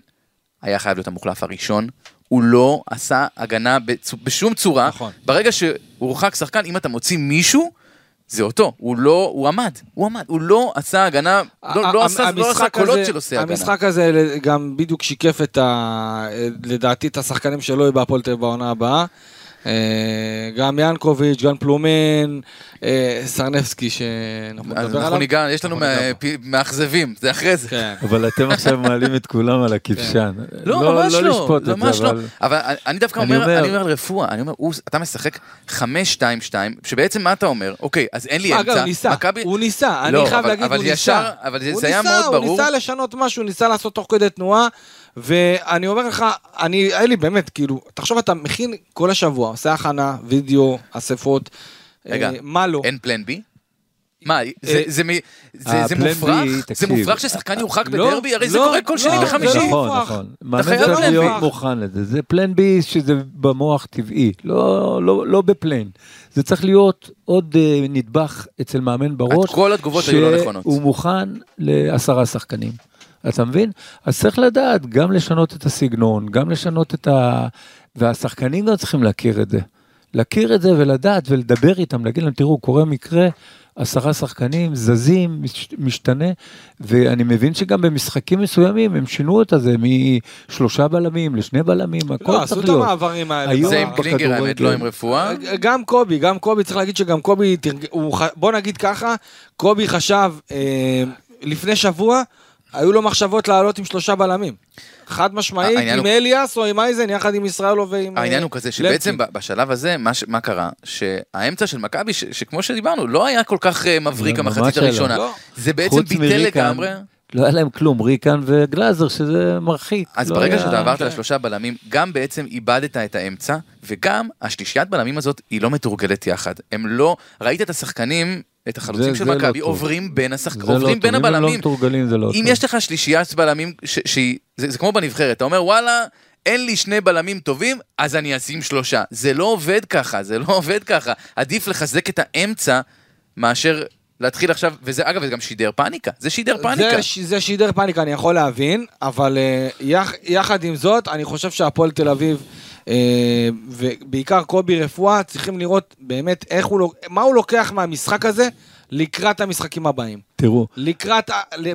היה חייב להיות המוחלף הראשון, הוא לא עשה הגנה בצ... בשום צורה, נכון. ברגע שהוא הורחק שחקן, אם אתה מוציא מישהו, זה אותו, הוא לא, הוא עמד, הוא עמד, הוא לא עשה הגנה, לא, לא עשה, לא עשה קולות של עושה הגנה. המשחק הזה גם בדיוק שיקף את ה... לדעתי את השחקנים שלא יהיו בהפועל תל אביב בעונה הבאה. אה, גם ינקוביץ', גם פלומן, אה, סרנבסקי שאנחנו נדבר אנחנו עליו. ניגע, יש לנו אנחנו ניגע בו. פי- מאכזבים, זה אחרי זה. כן. אבל אתם עכשיו מעלים את כולם על הכבשן. לא, ממש לא, לשפוט את זה, ממש לא. אבל- אבל אני- דווקא אני אומר, אני אומר על רפואה, אני אומר, הוא- אתה משחק 5-2-2, שבעצם מה אתה אומר? אוקיי, אז אין לי אגב, אמצע. הוא ניסה, הוא ניסה, אני לא, חייב אבל- להגיד, הוא ניסה. אבל זה- הוא זה היה ניסה, מאוד ברור. הוא ניסה לשנות משהו, ניסה לעשות תוך כדי תנועה, ואני אומר לך, אני, אלי, באמת, כאילו, תחשוב, אתה מכין כל השבוע, עושה הכנה, וידאו, אספות, רגע, אה, מה לא. אין פלן בי? מה, זה- אה, זה זה- מופרך? זה. מופרך ששחקן יורחק לא, בדרבי? הרי זה לא, קורה כל שני לא, וחמישי. זה נכון. נכון. מאמן צריך להיות. מוכן לזה. זה פלן בי שזה במוח טבעי, לא, לא, לא בפלן. זה צריך להיות עוד אה, נדבך אצל מאמן בראש. כל התגובות היו לא נכונות. שהוא מוכן לעשרה שחקנים. אתה מבין? אז צריך לדעת גם לשנות את הסגנון, גם לשנות את ה... והשחקנים גם צריכים להכיר את זה. להכיר את זה ולדעת ולדבר איתם, להגיד להם, תראו, קורה מקרה, עשרה שחקנים, זזים, מש- משתנה, ואני מבין שגם במשחקים מסוימים הם שינו את זה משלושה בלמים לשני בלמים, הכל לא, עשו צריך את להיות. המעברים האלה. היום זה עם. קלינגר האמת. לא עם רפואה. גם קובי, גם קובי, צריך להגיד שגם קובי, בוא נגיד ככה, קובי חשב, אה, לפני שבוע, היו לו מחשבות לעלות עם שלושה בלמים. חד משמעית, העניין עם הוא- אליאס או עם אייזן, יחד עם ישראלו ועם... העניין אה, הוא כזה שבעצם. ב- בשלב הזה, מה ש- מה קרה? שהאמצע של מכבי, ש- שכמו שדיברנו, לא היה כל כך אה, מבריק לא, המחצית לא. הראשונה. לא. זה בעצם ביטל מריקן, לגמרי. לא היה להם כלום, ריקן וגלאזר, שזה מרחיק. אז לא ברגע היה- שאתה עברת. לשלושה בלמים, גם בעצם איבדת את האמצע, וגם השלישיית בלמים הזאת היא לא מתורגלת יחד. הם לא, ראית את השחקנים, את החלוצים זה- של לא מכבי, טוב. עוברים בין השחקנים, זה לא עוברים טוב. בין אם הם לא הבלמים. מתורגלים זה לא אם טוב. יש לך שלישיית בלמים, ש- שהיא, זה זה כמו בנבחרת, אתה אומר וואלה, אין לי שני בלמים טובים, אז אני אשים שלושה. זה לא עובד ככה, זה לא עובד ככה. עדיף לחזק את האמצע מאשר להתחיל עכשיו, וזה אגב, זה גם שידר פאניקה, זה שידר פאניקה. זה, ש- זה שידר פאניקה, אני יכול להבין, אבל אה, יח, יחד עם זאת, אני חושב שהפועל תל אביב, ובעיקר קובי רפואה, צריכים לראות באמת איך הוא, מה הוא לוקח מהמשחק הזה לקראת המשחקים הבאים. תראו, לקראת,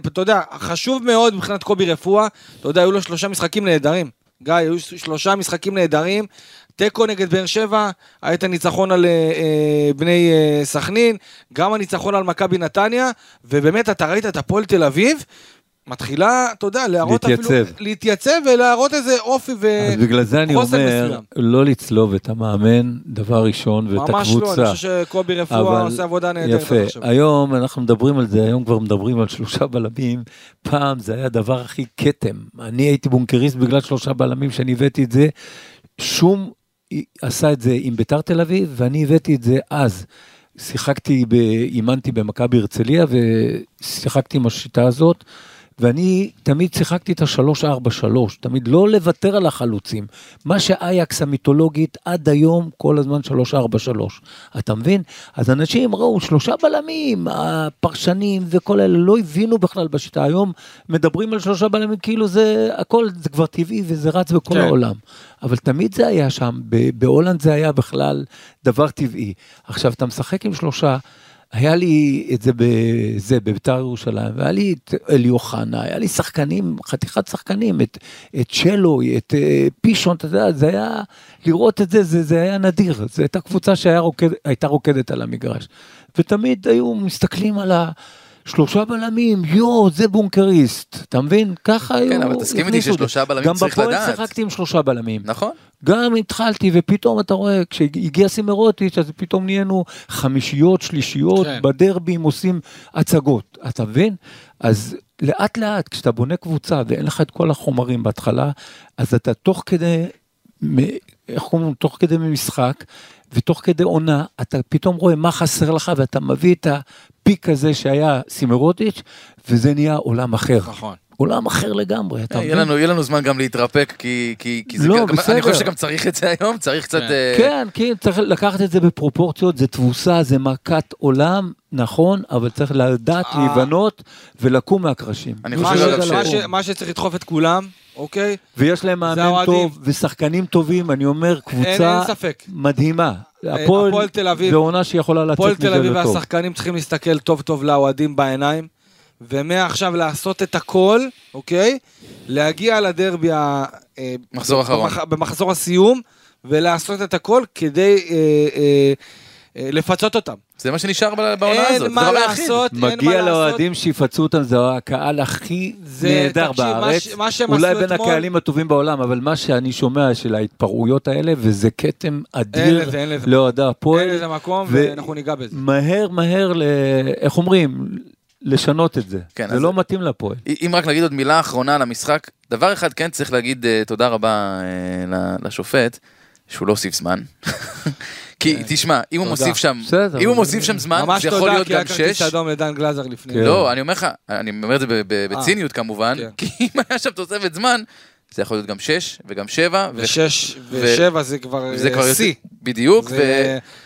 אתה יודע, חשוב מאוד מבחינת קובי רפואה, אתה יודע, היו לו שלושה משחקים נהדרים. גיא, היו שלושה משחקים נהדרים. תיקו נגד באר שבע, היה את הניצחון על אה, אה, בני אה, סכנין, גם הניצחון על מכבי נתניה, ובאמת, אתה ראית את הפועל תל אביב, מתחילה, אתה יודע, להראות להתייצב. אפילו... להתייצב ולהראות איזה אופי ו... אז בגלל זה אני אומר, מסוים. לא לצלוב את המאמן, דבר ראשון, ואת ממש לא, הקבוצה. אני חושב שקובי רפואה עושה עבודה נהדרת. יפה, עכשיו. היום אנחנו מדברים על זה, היום כבר מדברים על שלושה בלמים, פעם זה היה הדבר הכי כתם. אני הייתי בונקריסט בגלל שלושה בלמים שאני הבאתי את זה, שום עשה את זה עם ביתר תל אביב, ואני הבאתי את זה אז. שיחקתי, אימנתי במכבי הרצליה ושיחקתי עם השיטה הזאת. ואני תמיד שיחקתי את ה-3-4-3, תמיד לא לוותר על החלוצים. מה שאייקס המיתולוגית עד היום, כל הזמן 3-4-3. אתה מבין? אז אנשים ראו שלושה בלמים, הפרשנים וכל אלה לא הבינו בכלל בשיטה. היום מדברים על שלושה בלמים כאילו זה הכל, זה כבר טבעי וזה רץ בכל כן. העולם. אבל תמיד זה היה שם, בהולנד זה היה בכלל דבר טבעי. עכשיו, אתה משחק עם שלושה, היה לי את זה בזה, בביתר ירושלים, והיה לי את אלי אוחנה, היה לי שחקנים, חתיכת שחקנים, את, את שלו, את אה, פישון, אתה יודע, זה היה, לראות את זה, זה, זה היה נדיר, זו הייתה קבוצה שהייתה רוקד, רוקדת על המגרש. ותמיד היו מסתכלים על השלושה בלמים, יואו, זה בונקריסט, אתה מבין? ככה היו, כן, אבל תסכים איתי. ששלושה בלמים צריך גם לדעת. בפועל שיחקתי עם שלושה בלמים. נכון? גם התחלתי ופתאום אתה רואה כשהגיע סימרוטיץ' אז פתאום נהיינו חמישיות שלישיות כן. בדרבים עושים הצגות אתה מבין אז לאט לאט כשאתה בונה קבוצה ואין לך את כל החומרים בהתחלה אז אתה תוך כדי מ- איך קוראים לו? תוך כדי משחק ותוך כדי עונה אתה פתאום רואה מה חסר לך ואתה מביא את הפיק הזה שהיה סימרוטיץ' וזה נהיה עולם אחר נכון. עולם אחר לגמרי אתה מבין? לנו, יהיה לנו זמן גם להתרפק, כי, כי, כי זה לא, גם, בסדר. אני חושב שגם צריך את זה היום, צריך קצת... כן. אה, כן, כן, צריך לקחת את זה בפרופורציות, זה תבוסה, זה מכת עולם, נכון, אבל צריך לדעת אה. להיבנות ולקום מהקרשים. אני חושב ש- אגב מה ש- ש- מה שצריך לדחוף את כולם, אוקיי? ויש להם מאמן. טוב ושחקנים טובים, אני אומר, אין קבוצה אין ספק. מדהימה. הפועל הפועל תל אביב- זו עונה שיכולה הפועל לצאת תל מזה אביב לטוב. והשחקנים צריכים להסתכל טוב טוב לאוהדים בעיניים, ומעכשיו לעשות את הכל, אוקיי? להגיע לדרבי ה... אה, מחזור אחרון. במח- במחזור הסיום, ולעשות את הכל כדי אה, אה, אה, לפצות אותם. זה מה שנשאר בעונה אין הזאת, זה מה הדבר היחיד. לעשות, אין מה מגיע. לאוהדים שיפצו אותם, זה הקהל הכי זה- נהדר מה בארץ. מה שהם אולי עשו בין אתמול- הקהלים הטובים בעולם, אבל מה שאני שומע של ההתפרעויות האלה, וזה כתם אדיר. לאוהדי הפועל. אין לזה מקום, ו- ואנחנו ניגע בזה. מהר מהר, ל... איך אומרים? לשנות את זה. כן, זה לא מתאים לפועל. אם רק נגיד עוד מילה אחרונה על המשחק, דבר אחד כן צריך להגיד אה, תודה רבה אה, לשופט, שהוא לא הוסיף זמן. כי תשמע, אם הוא תודה. מוסיף שם, אם הוא מוסיף שם זמן, ממש זה יכול תודה, להיות כי היה גם כרטיס שש. אדום לדן גלאזר לפני. כן. לא, אני אומר לך, אני אומר את זה ב- ב- בציניות כמובן, כן. כי אם היה שם תוספת זמן, זה יכול להיות גם שש וגם שבע. ושש ושבע זה כבר אה, שיא. בדיוק,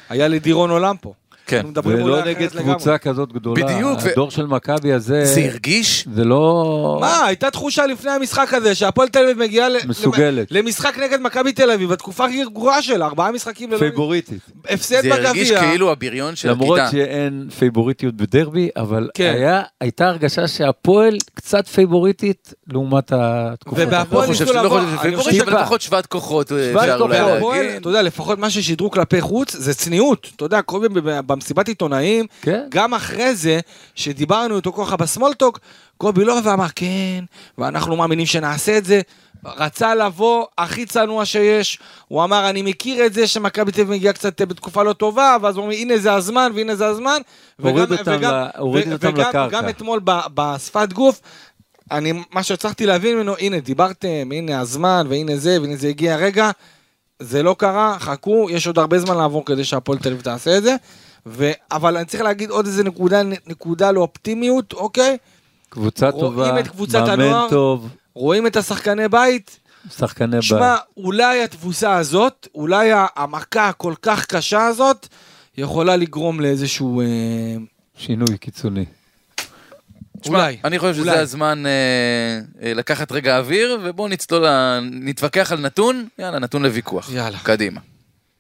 היה לי דירון עולם פה. כן. ולא אולי נגד אחרת לגמרי. קבוצה כזאת גדולה. בדיוק, ו- הדור של מכבי הזה, זה הרגיש, זה לא... מה, הייתה תחושה לפני המשחק הזה שהפועל תל אביב מגיעה ל- מסוגלת. למשחק נגד מכבי תל אביב, בתקופה הכי גרועה שלה, ארבעה משחקים ללא... פייבוריטית. הפסד זה הרגיש בגביע. כאילו הבריון של למרות הכיתה. שאין פייבוריטיות בדרבי, אבל כן. היה, הייתה הרגשה שהפועל קצת פייבוריטית לעומת התקופה. ובהפועל לא ניסו לבוא, יכול להיות אני חושב טיפה. לפחות שוות כוחות אה, שוות אפשר אולי כוחות. אתה יודע, לפחות מה ששידרו כלפי חוץ זה צניעות. אתה יודע, קובי ב- במסיבת עיתונאים, כן. גם אחרי זה, שדיברנו איתו ככה בסמולטוק, קובי לא ואמר, כן, ואנחנו מאמינים שנעשה את זה. רצה לבוא הכי צנוע שיש, הוא אמר, אני מכיר את זה שמכבי תל אביב מגיעה קצת אה, בתקופה לא טובה, ואז הוא אומר, הנה זה הזמן, והנה זה הזמן. הוריד אותם הוריד ו- אותם וגם- לקרקע. גם אתמול בשפת גוף, אני, מה שהצלחתי להבין ממנו, הנה, דיברתם, הנה הזמן, והנה זה, והנה זה הגיע הרגע. זה לא קרה, חכו, יש עוד הרבה זמן לעבור כדי שהפועל תל אביב תעשה את זה. ו... אבל אני צריך להגיד עוד איזה נקודה, נקודה לאופטימיות, אוקיי? קבוצה רואים טובה, את קבוצת מאמן הנוער. טוב, רואים את השחקני בית, שחקני שמע, בית. אולי התבוסה הזאת, אולי המכה הכל כך קשה הזאת, יכולה לגרום לאיזשהו... אה, שינוי קיצוני. תשמע, אולי, אני חושב אולי. שזה הזמן אה, אה, לקחת רגע אוויר, ובואו נצלול, נתווכח על נתון, יאללה, נתון לוויכוח. יאללה. קדימה.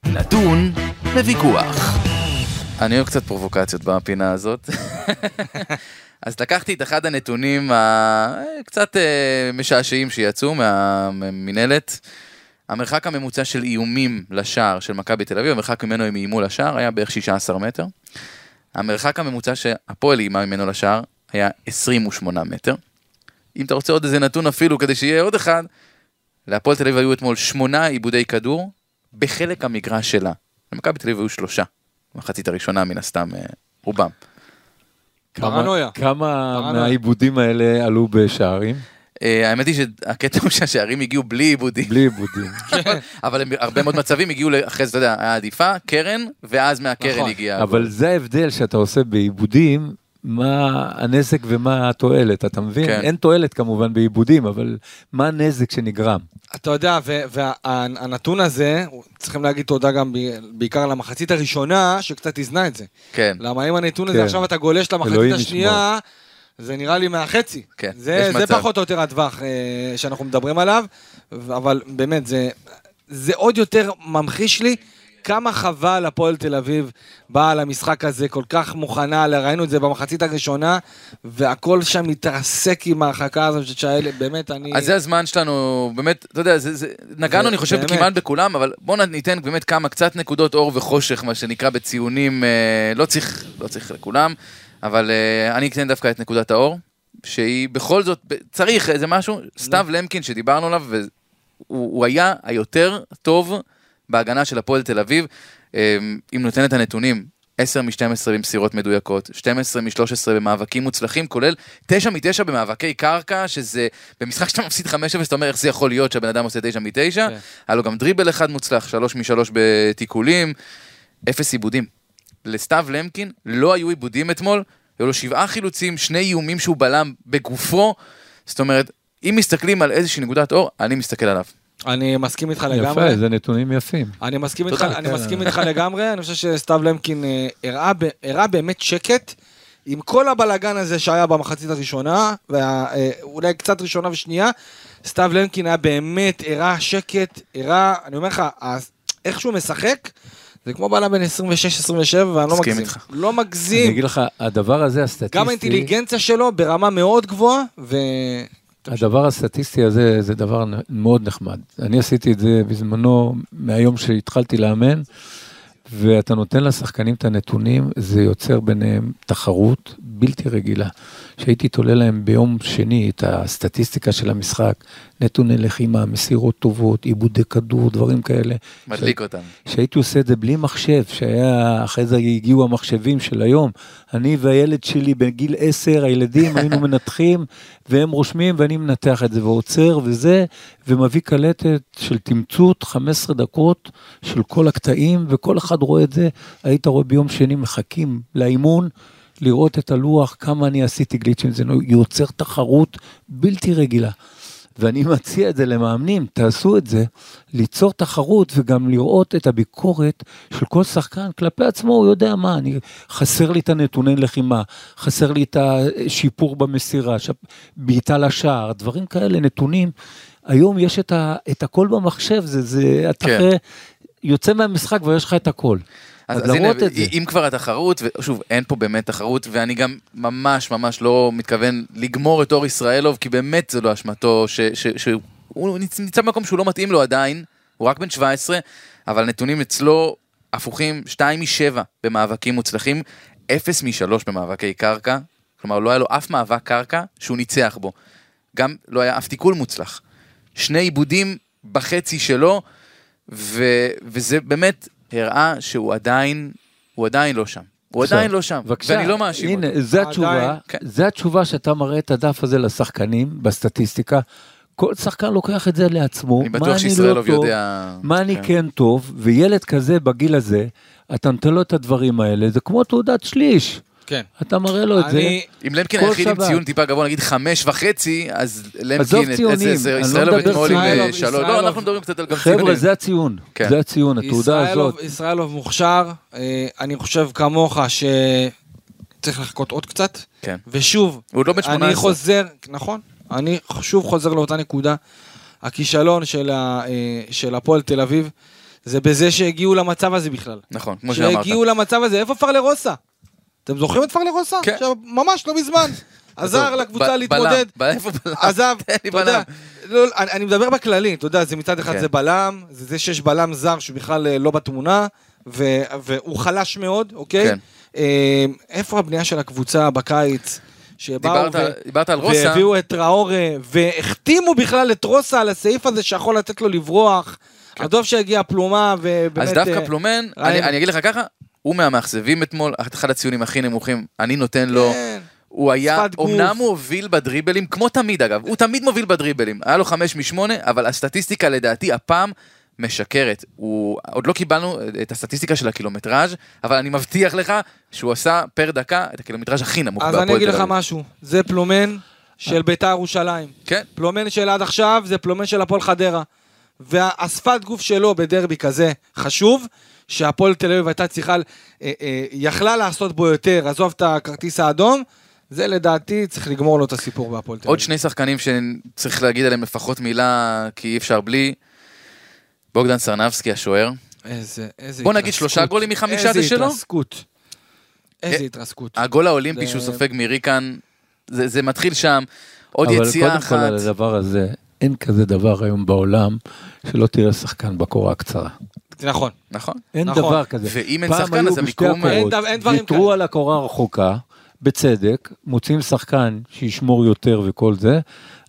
נתון לוויכוח. אני אוהב קצת פרובוקציות בפינה הזאת. אז לקחתי את אחד הנתונים הקצת אה, משעשעים שיצאו מהמינהלת. המרחק הממוצע של איומים לשער של מכבי תל אביב, המרחק ממנו הם איימו לשער היה בערך 16 מטר. המרחק הממוצע שהפועל איימה ממנו לשער היה 28 מטר. אם אתה רוצה עוד איזה נתון אפילו כדי שיהיה עוד אחד, להפועל תל אביב היו אתמול שמונה עיבודי כדור בחלק המגרש שלה. למכבי תל אביב היו שלושה. במחצית הראשונה מן הסתם אה, רובם. כמה- פרנויה. כמה. מהעיבודים האלה עלו בשערים? אה, האמת היא שהקטע הוא שהשערים הגיעו בלי עיבודים, בלי עיבודים. אבל הם- הרבה מאוד מצבים הגיעו אחרי זה, אתה יודע, היה עדיפה, קרן, ואז מהקרן נכון. הגיע הגול. אבל זה ההבדל שאתה עושה בעיבודים, מה הנזק ומה התועלת, אתה מבין? כן. אין תועלת כמובן בעיבודים, אבל מה הנזק שנגרם? אתה יודע, והנתון הזה, צריכים להגיד תודה גם ב- בעיקר למחצית הראשונה, שקצת איזנה את זה. כן, למה אם הנתון הזה כן. עכשיו אתה גולש למחצית השנייה, זה נראה לי מהחצי. כן, זה, יש זה מצב. פחות או יותר הטווח אה, שאנחנו מדברים עליו, אבל באמת, זה, זה עוד יותר ממחיש לי כמה חבל הפועל תל אביב באה למשחק הזה כל כך מוכנה, ראינו את זה במחצית הראשונה, והכל שם מתרסק עם ההרחקה הזאת של שאלה, באמת, אני... אז זה הזמן שלנו, באמת, אתה יודע, זה, זה, נגענו, זה- אני חושב, באמת. כמעט בכולם, אבל בואו ניתן באמת כמה, קצת נקודות אור וחושך, מה שנקרא בציונים, אה, לא צריך, לא צריך לכולם, אבל אה, אני אתן דווקא את נקודת האור, שהיא בכל זאת, צריך איזה משהו, סתיו למקין שדיברנו עליו, והוא הוא היה היותר טוב בהגנה של הפועל תל אביב, אה, אם נותן את הנתונים, 10 מ-12 במסירות מדויקות, 12 מ-13 במאבקים מוצלחים, כולל 9 מ-9 במאבקי קרקע, שזה במשחק שאתה מפסיד 5-0, אתה אומר איך זה יכול להיות שהבן אדם עושה 9 מ-9, כן. היה לו גם דריבל אחד מוצלח, 3 מ-3 בתיקולים, אפס עיבודים. לסתיו למקין לא היו עיבודים אתמול, היו לו שבעה חילוצים, שני איומים שהוא בלם בגופו, זאת אומרת, אם מסתכלים על איזושהי נקודת אור, אני מסתכל עליו. אני מסכים איתך לגמרי. יפה, זה נתונים יפים. אני מסכים איתך. אני כן. מסכים איתך לגמרי, אני חושב שסתיו למקין אה, הראה באמת שקט. עם כל הבלגן הזה שהיה במחצית הראשונה, ואולי קצת ראשונה ושנייה, סתיו למקין היה באמת הראה שקט, הראה, אני אומר לך, איך שהוא משחק, זה כמו בלם בן 26-27, ואני לא מגזים. איתך. לא אני מגזים. אגיד לך, הדבר הזה הסטטיסטי, גם האינטליגנציה שלו ברמה מאוד גבוהה, ו... הדבר הסטטיסטי הזה זה דבר מאוד נחמד. אני עשיתי את זה בזמנו, מהיום שהתחלתי לאמן, ואתה נותן לשחקנים את הנתונים, זה יוצר ביניהם תחרות בלתי רגילה. שהייתי תולה להם ביום שני את הסטטיסטיקה של המשחק, נתוני לחימה, מסירות טובות, עיבודי כדור, דברים כאלה. מדליק אותם. שהייתי עושה את זה בלי מחשב, שהיה, אחרי זה הגיעו המחשבים של היום. אני והילד שלי בגיל 10, הילדים, היינו מנתחים, והם רושמים, ואני מנתח את זה ועוצר וזה, ומביא קלטת של תמצות 15 דקות של כל הקטעים, וכל אחד רואה את זה. היית רואה ביום שני מחכים לאימון. לראות את הלוח, כמה אני עשיתי גליצ'ים, זה יוצר תחרות בלתי רגילה. ואני מציע את זה למאמנים, תעשו את זה, ליצור תחרות וגם לראות את הביקורת של כל שחקן כלפי עצמו, הוא יודע מה, אני, חסר לי את הנתוני לחימה, חסר לי את השיפור במסירה, בעיטה לשער, דברים כאלה, נתונים. היום יש את, ה, את הכל במחשב, זה, זה, אתה כן. אחרי, יוצא מהמשחק ויש לך את הכל. אז, אז הנה. אם כבר התחרות, ושוב, אין פה באמת תחרות, ואני גם ממש ממש לא מתכוון לגמור את אור ישראלוב, כי באמת זה לא אשמתו, שהוא נמצא במקום שהוא לא מתאים לו עדיין, הוא רק בן 17, אבל נתונים אצלו הפוכים, 2 מ-7 במאבקים מוצלחים, 0 מ-3 במאבקי קרקע, כלומר לא היה לו אף מאבק קרקע שהוא ניצח בו. גם לא היה אף תיקול מוצלח. שני עיבודים בחצי שלו, ו, וזה באמת הראה שהוא עדיין, הוא עדיין לא שם. הוא עכשיו, עדיין לא שם, בבקשה, ואני לא מאשים הנה, אותו. זה התשובה, עדיין, כן. זה התשובה שאתה מראה את הדף הזה לשחקנים בסטטיסטיקה. כל שחקן לוקח את זה לעצמו, אני מה בטוח אני שישראלוב לא טוב, יודע... מה אני כן. כן טוב, וילד כזה בגיל הזה, אתה נותן לו את הדברים האלה, זה כמו תעודת שליש. כן. אתה מראה לו את זה. אם למקין היחיד עם. ציון טיפה גבוה, נגיד חמש וחצי, אז למקין, לא ישראלוב מדבר אתמול עם ציונים. שלוש, לא, אנחנו מדברים קצת על גם ציונים. חבר'ה, זה הציון. כן. זה הציון, התעודה הזאת. ישראלוב מוכשר, אה, אני חושב כמוך שצריך לחכות עוד קצת, כן. ושוב, הוא לא בן 18. אני חוזר, נכון, אני שוב חוזר לאותה נקודה, הכישלון של, ה, אה, של הפועל תל אביב, זה בזה שהגיעו למצב הזה בכלל. נכון, כמו שאמרת. שהגיעו למצב הזה, איפה פרלרוסה? אתם זוכרים את פרלרוסה? כן. ממש לא מזמן. עזר לקבוצה להתמודד, בלם, איפה בלם? עזב, אתה יודע, בלם. לא, אני, מדבר בכללי, אתה יודע, זה מצד אחד כן. זה בלם, זה זה שיש בלם זר שבכלל אה, לא בתמונה, והוא חלש מאוד, אוקיי? כן. אה, איפה הבנייה של הקבוצה בקיץ? שבאו. והביאו את טראורה, והחתימו בכלל את רוסה על הסעיף הזה שיכול לתת לו לברוח. עזוב שהגיעה פלומה, ובאמת... כן. אז דווקא אה, פלומן, אני אגיד לך ככה, הוא מהמאכזבים אתמול, אחד הציונים הכי נמוכים, אני נותן לו. כן. הוא היה. אמנם הוא הוביל בדריבלים, כמו תמיד אגב, הוא תמיד מוביל בדריבלים, היה לו חמש משמונה, אבל הסטטיסטיקה לדעתי הפעם משקרת. הוא, עוד לא קיבלנו את הסטטיסטיקה של הקילומטראז', אבל אני מבטיח לך שהוא עשה פר דקה את הקילומטראז' הכי נמוך אז אני אגיד לך. משהו, זה פלומן של ביתר ירושלים. כן, פלומן של עד עכשיו זה פלומן של הפועל חדרה. והשפת גוף שלו בדרבי כזה חשוב, שהפועל תל אביב הייתה צריכה, אה, אה, יכלה לעשות בו יותר, עזוב את הכרטיס האדום, זה לדעתי צריך לגמור לו את הסיפור בהפועל תל אביב. עוד שני שחקנים שצריך להגיד עליהם לפחות מילה, כי אי אפשר בלי. בוגדן סרנבסקי השוער. איזה, איזה בוא נגיד. שלושה גולים מחמישה זה איזה שלו? התרסקות. איזה אה, התרסקות. הגול האולימפי זה- שהוא סופג מריקן, זה, זה מתחיל שם. עוד אבל יציאה קודם כל אחת. על הדבר הזה, אין כזה דבר היום בעולם שלא תראה שחקן בקורה הקצרה. נכון. נכון. אין נכון. דבר כזה. ואם אין פעם שחקן, היו אז בשתי המיקום- הקורות, אין דבר- אין דברים ויתרו. על הקורה הרחוקה, בצדק, מוצאים שחקן שישמור יותר וכל זה,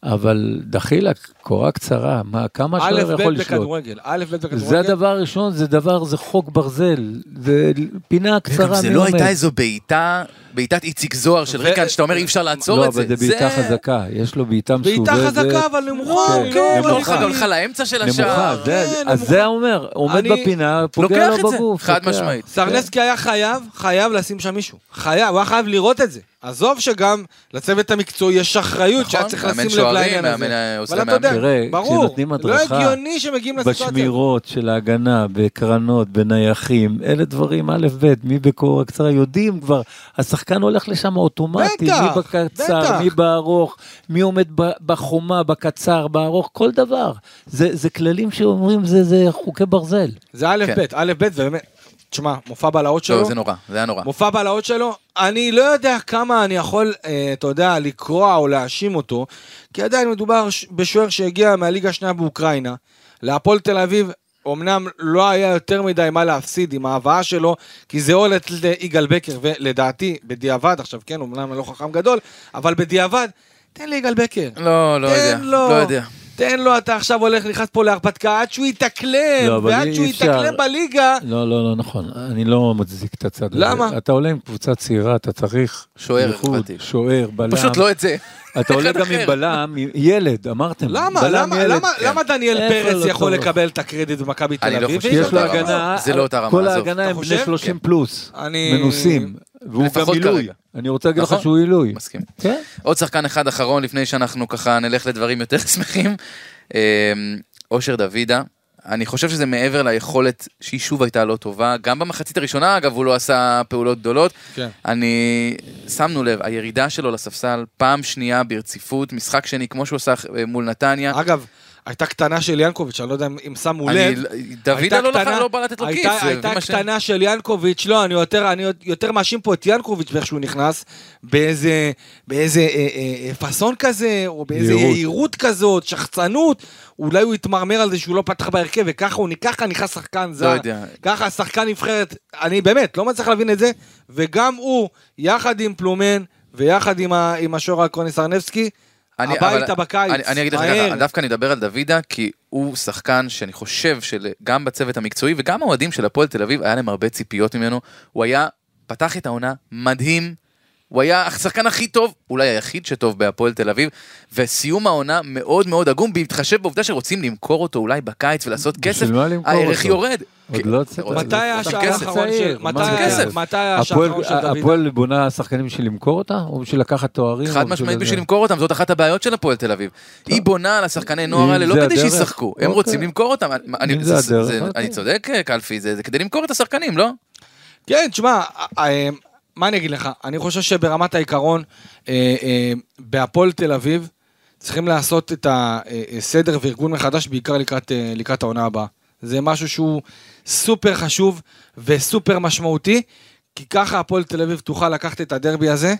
אבל דחילק, קורה קצרה, מה, כמה א' השוער ב' יכול לשלוט? בכדורגל. א' ב' בכדורגל. זה הדבר הראשון, זה דבר, זה חוק ברזל, זה פינה קצרה זה לא. הייתה איזו בעיטה, בעיטת איציק זוהר של ריקן, שאתה אומר אי אפשר לעצור לא, את זה. אבל זה בעיטה חזקה, יש לו בעיטה מסובבת. בעיטה חזקה, אבל נמוכה, כן, לא, לא הולכה, נמוכה. הולכה לאמצע של נמוכה, השער. כן, אז נמוכה. זה אומר, עומד אני- בפינה, פוגע לו את זה, בגוף. חד. משמעית. סרנסקי היה חייב, חייב לשים שם מישהו. חייב, הוא היה חייב לראות את זה. עזוב שגם לצוות המקצועי יש אחריות נכון, שהיה צריך לשים לב שוערים, לעניין הזה. אה, אבל אתה יודע, מאמן. תראה, ברור, כשנותנים לא הדרכה הגיוני שמגיעים לסיטואציה. בשמירות של ההגנה, בקרנות, בנייחים, אלה דברים א' ב', מי בקורה קצרה, יודעים כבר, השחקן הולך לשם אוטומטי, בטח, מי בקצר, בטח. מי בארוך, מי עומד בחומה, בקצר, בארוך, כל דבר. זה, זה כללים שאומרים, זה, זה חוקי ברזל. זה א' כן. ב', א' ב', ובאמת, תשמע, מופע בלהות שלו, לא, זה נורא, זה היה נורא. מופע בלהות שלו, אני לא יודע כמה אני יכול, אה, אתה יודע, לקרוע או להאשים אותו, כי עדיין מדובר בשוער שהגיע מהליגה השנייה באוקראינה, להפועל תל אביב, אמנם לא היה יותר מדי מה להפסיד עם ההבאה שלו, כי זה או ליגאל בקר, ולדעתי, בדיעבד, עכשיו כן, אמנם לא חכם גדול, אבל בדיעבד, תן ליגאל בקר. לא, לא יודע, לו, לא יודע. תן לו, אתה עכשיו הולך, נכנס פה להרפתקה, עד שהוא יתאקלם, לא, ועד שהוא אפשר. יתאקלם בליגה, לא, לא, לא נכון. אני לא מצדיק את הצד הזה. למה? אתה עולה עם קבוצה צעירה, אתה צריך... שוער איכותי. שוער, בלם. פשוט לא את זה. אתה עולה גם עם. בלם, ילד, אמרתם. למה, למה, ילד. למה, כן. למה דניאל פרץ לא יכול? לקבל את הקרדיט במכבי תל אני לא אביב? חושב יש לו אותה רמה. הגנה, זה לא אותה רמה, כל. ההגנה הם בני חושב? 30 כן. פלוס, אני- מנוסים, והוא גם עילוי. אני רוצה להגיד לך נכון. שהוא עילוי. מסכים. כן? עוד שחקן אחד אחרון לפני שאנחנו ככה נלך לדברים יותר שמחים. אה, אושר דוידה. אני חושב שזה מעבר ליכולת שהיא שוב הייתה לא טובה. גם במחצית הראשונה, אגב, הוא לא עשה פעולות גדולות. כן. אני, שמנו לב, הירידה שלו לספסל, פעם שנייה ברציפות, משחק שני כמו שהוא עשה אה, מול נתניה. אגב, הייתה קטנה של ינקוביץ', אני לא יודע אם- שמו לב. דוידה הייתה לא, קטנה- לא בא לתת לו כיף. הייתה, קטנה של ינקוביץ', לא, אני יותר, אני יותר מאשים פה את ינקוביץ' באיך שהוא נכנס, באיזה, באיזה אה, אה, אה, פאסון כזה, או באיזה יהירות. כזאת, שחצנות, אולי הוא התמרמר על זה שהוא לא פתח בהרכב, וככה הוא, ככה נכנס שחקן זר, לא יודע. ככה שחקן נבחרת, אני באמת לא מצליח להבין את זה, וגם הוא, יחד עם פלומן, ויחד עם השוער הקרוני סרנבסקי, אני- הביתה אבל- בקיץ, אני, אני אגיד לך. ככה, דווקא אני אדבר על דוידה, כי הוא שחקן שאני חושב שגם בצוות המקצועי וגם האוהדים של הפועל תל אביב, היה להם הרבה ציפיות ממנו. הוא היה, פתח את העונה מדהים, הוא היה השחקן הכי טוב, אולי היחיד שטוב בהפועל תל אביב, וסיום העונה מאוד מאוד עגום, בהתחשב בעובדה שרוצים למכור אותו אולי בקיץ ולעשות כסף, בשביל מה למכור הערך? יורד. עוד כי- לא צריך- רוצים מתי השער. האחרון של... מתי השער האחרון של דוד? הפועל בונה שחקנים בשביל למכור אותה, או בשביל לקחת תוארים? חד משמעית זה? בשביל למכור אותם, זאת אחת הבעיות של הפועל תל אביב. היא בונה על השחקני נוער האלה לא כדי שישחקו, הם אוקיי. רוצים למכור אותם. אני- אם זה זה- הדרך, זה- אוקיי. אני צודק, קלפי, זה כדי למכור את השחקנים, לא? כן, תשמע, אה, מה אני אגיד לך? אני חושב שברמת העיקרון, אה, אה, בהפועל תל אביב, צריכים לעשות את הסדר וארגון מחדש, בעיקר לקראת, אה, לקראת העונה הבאה. זה משהו שהוא סופר חשוב וסופר משמעותי, כי ככה הפועל תל אביב תוכל לקחת את הדרבי הזה,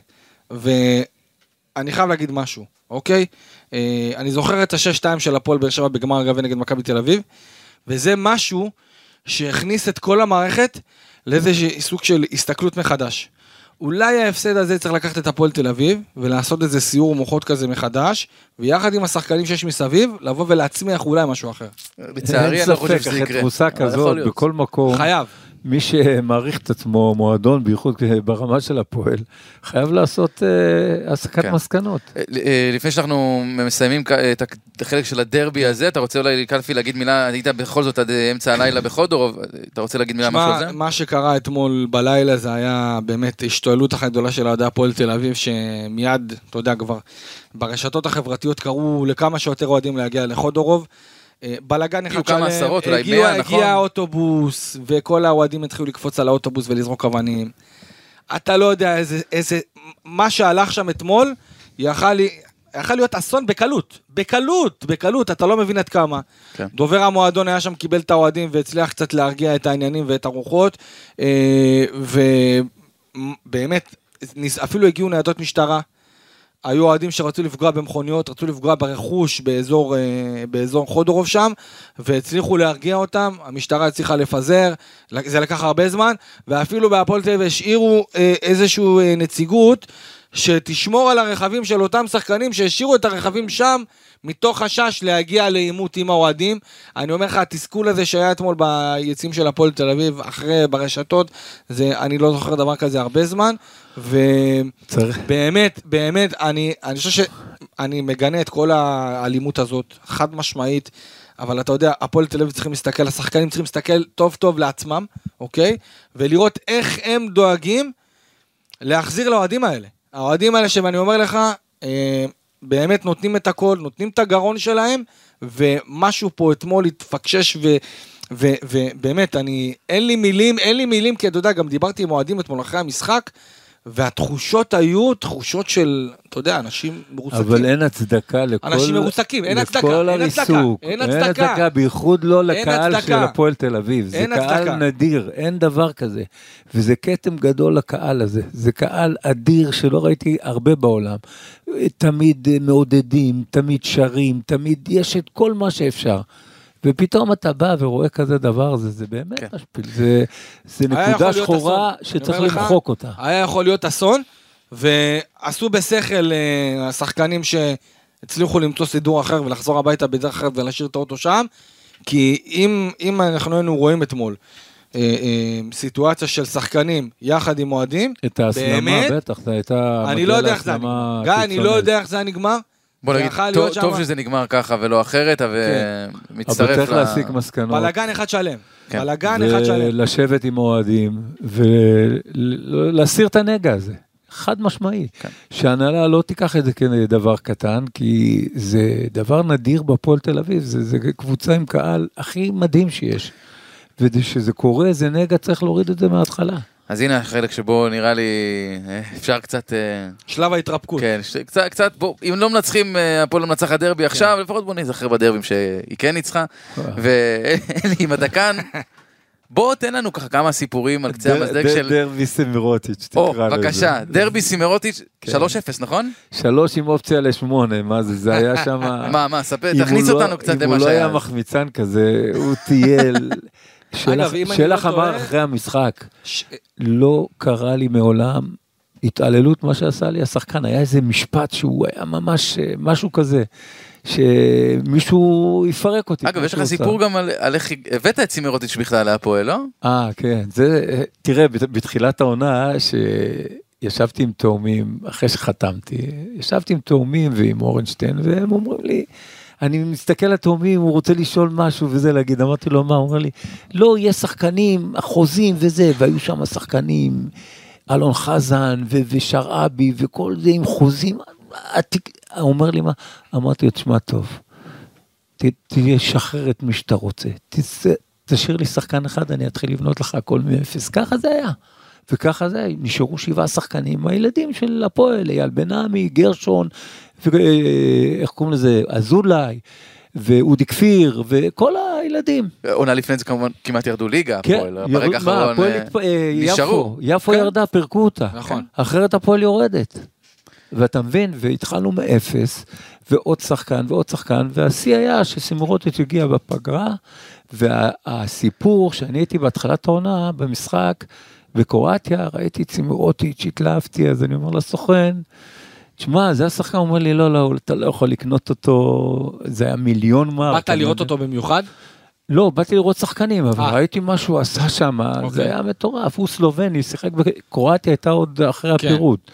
ואני חייב להגיד משהו, אוקיי? אה, אני זוכר את ה-6-2 של הפועל באר שבע בגמר הגביע נגד מכבי תל אביב, וזה משהו שהכניס את כל המערכת לאיזה סוג של הסתכלות מחדש. אולי ההפסד הזה צריך לקחת את הפועל תל אביב ולעשות איזה סיור מוחות כזה מחדש, ויחד עם השחקנים שיש מסביב, לבוא ולהצמיח אולי משהו אחר. לצערי, אני לא חושב שזה אין ספק, יקרה. אחרי תבוסה כזאת. בכל מקום, חייב. מי שמעריך את עצמו מועדון, בייחוד ברמה של הפועל, חייב לעשות אה, הסקת כן. מסקנות. אה, אה, לפני שאנחנו מסיימים את החלק של הדרבי הזה, אתה רוצה אולי, קלפי, להגיד מילה, היית בכל זאת עד אמצע הלילה בחודורוב, אתה רוצה להגיד מילה משהו על זה? מה שקרה אתמול בלילה זה היה באמת השתוללות אחת גדולה של אוהדי הפועל תל אביב, שמיד, אתה יודע, כבר ברשתות החברתיות קראו לכמה שיותר אוהדים להגיע לחודורוב. אה, בלאגן אחד כמה עשרות, אולי הגיע- מאה, נכון? הגיע האוטובוס, וכל האוהדים התחילו לקפוץ על האוטובוס ולזרוק אבנים. אתה לא יודע איזה, איזה, מה שהלך שם אתמול, יכל, יכל להיות אסון בקלות, בקלות, בקלות, אתה לא מבין עד כמה. כן. דובר המועדון היה שם, קיבל את האוהדים והצליח קצת להרגיע את העניינים ואת הרוחות, אה, ובאמת, אפילו הגיעו ניידות משטרה. היו אוהדים שרצו לפגוע במכוניות, רצו לפגוע ברכוש באזור, אה, באזור חודורוב שם, והצליחו להרגיע אותם, המשטרה הצליחה לפזר, זה לקח הרבה זמן, ואפילו בהפועל תל אביב השאירו אה, איזושהי אה, נציגות שתשמור על הרכבים של אותם שחקנים שהשאירו את הרכבים שם, מתוך חשש להגיע לעימות עם האוהדים. אני אומר לך, התסכול הזה שהיה אתמול ביציעים של הפועל תל אביב, אחרי, ברשתות, זה, אני לא זוכר דבר כזה הרבה זמן, ו... צריך, באמת, באמת, אני, אני חושב שאני מגנה את כל האלימות הזאת, חד משמעית, אבל אתה יודע, הפועל תל אביב צריכים להסתכל, השחקנים צריכים להסתכל טוב טוב לעצמם, אוקיי? ולראות איך הם דואגים להחזיר לאוהדים האלה. האוהדים האלה שאני אומר לך, אה, באמת נותנים את הכל, נותנים את הגרון שלהם, ומשהו פה אתמול התפקשש ו... ובאמת, אני, אין לי מילים, אין לי מילים, כי אתה יודע, גם דיברתי עם אוהדים אתמול אחרי המשחק, והתחושות היו תחושות של, אתה יודע, אנשים מרוסקים. אבל אין הצדקה לכל... אנשים מרוסקים, אין הצדקה, לכל אין הצדקה, הריסוק. אין אין הצדקה. הצדקה, בייחוד לא לקהל הצדקה. של הפועל תל אביב. זה אין קהל הצדקה. נדיר, אין דבר כזה. וזה כתם גדול לקהל הזה. זה קהל אדיר שלא ראיתי הרבה בעולם. תמיד מעודדים, תמיד שרים, תמיד יש את כל מה שאפשר. ופתאום אתה בא ורואה כזה דבר, זה, זה באמת כן. משפיל, זה, זה נקודה שחורה. שצריך אומר לך, למחוק אותה. היה יכול להיות אסון, ועשו בשכל אה, השחקנים שהצליחו למצוא סידור אחר ולחזור הביתה בדרך אחרת ולהשאיר את האוטו שם, כי אם, אם אנחנו היינו רואים אתמול אה, אה, סיטואציה של שחקנים יחד עם אוהדים, את ההסלמה, באמת? בטח, זו הייתה... אני לא יודע איך זה נגמר. גיא, אני לא. יודע איך זה היה נגמר. בוא נגיד, טוב- טוב שזה נגמר ככה ולא אחרת, אבל ומצטרף צריך ל... להסיק מסקנות. בלאגן אחד שלם. כן. בלאגן אחד שלם. ולשבת עם אוהדים ולהסיר את הנגע הזה. חד משמעי. כן. שההנהלה לא תיקח את זה כדבר קטן, כי זה דבר נדיר בפועל תל אביב, זה, זה קבוצה עם קהל הכי מדהים שיש. וכשזה קורה, זה נגע, צריך להוריד את זה מההתחלה. אז הנה החלק שבו נראה לי אה, אפשר קצת... אה, שלב ההתרפקות. כן, ש- קצת, קצת, בוא, אם לא מנצחים, אה, הפועל לא מנצחת דרבי עכשיו, לפחות בוא נזכר בדרבים שהיא כן ניצחה. ואלי, אם אתה כאן, בוא תן לנו ככה כמה סיפורים על קצה המזלג של... דרבי סמירוטיץ', או, תקרא לזה. בבקשה, דרבי סימרוטיץ', כן. 3-0, נכון? שלוש עם אופציה לשמונה, מה זה, זה היה שם... מה, מה, ספר, אם תכניס לא- אותנו קצת אם למה הוא לא היה שהיה. מחמיצן כזה, הוא טייל. שלח- לא אמר טועה- אחרי המשחק, לא קרה לי מעולם התעללות, מה שעשה לי השחקן, היה איזה משפט שהוא היה ממש אה, משהו כזה, שמישהו יפרק אותי. אגב, יש לך. סיפור גם על על איך הבאת את סימרוטיץ' בכלל להפועל, לא? אה, כן, זה, תראה, בת- בתחילת העונה, ישבתי עם תאומים, אחרי שחתמתי, ישבתי עם תאומים ועם אורנשטיין, והם אומרים לי, אני מסתכל על התאומים, הוא רוצה לשאול משהו וזה להגיד, אמרתי לו, מה? הוא אומר לי, לא, יש שחקנים, החוזים וזה, והיו שם שחקנים, אלון חזן ו- ושרעבי וכל זה עם חוזים. הוא אומר לי, מה? אמרתי לו, תשמע טוב, ת- תשחרר את מי שאתה רוצה, תצא, תשאיר לי שחקן אחד, אני אתחיל לבנות לך הכל מאפס. ככה זה היה. וככה זה, נשארו שבעה שחקנים, הילדים של הפועל, אייל בן עמי, גרשון, ואיך קוראים לזה, אזולאי, ואודי כפיר, וכל הילדים. עונה לפני זה כמובן כמעט ירדו ליגה, כן, הפועל, ירד- ברגע מה, האחרון אה, אה, נשארו. יפו, כן. ירדה, פירקו אותה. נכון. אחרת הפועל יורדת. ואתה מבין, והתחלנו מאפס, ועוד שחקן ועוד שחקן, והשיא היה שסימרוטיץ' הגיע בפגרה, והסיפור שאני הייתי בהתחלת העונה במשחק בקרואטיה, ראיתי את סימרוטיץ', התלהבתי, אז אני אומר לסוכן, תשמע, זה השחקן, הוא אומר לי, לא, לא, אתה לא יכול לקנות אותו, זה היה מיליון מרק. באת לראות. אותו במיוחד? לא, באתי לראות שחקנים, אבל אה. ראיתי מה שהוא עשה שם, אוקיי. זה היה מטורף, הוא סלובני, שיחק בקרואטיה, הייתה עוד אחרי כן. הפירוט.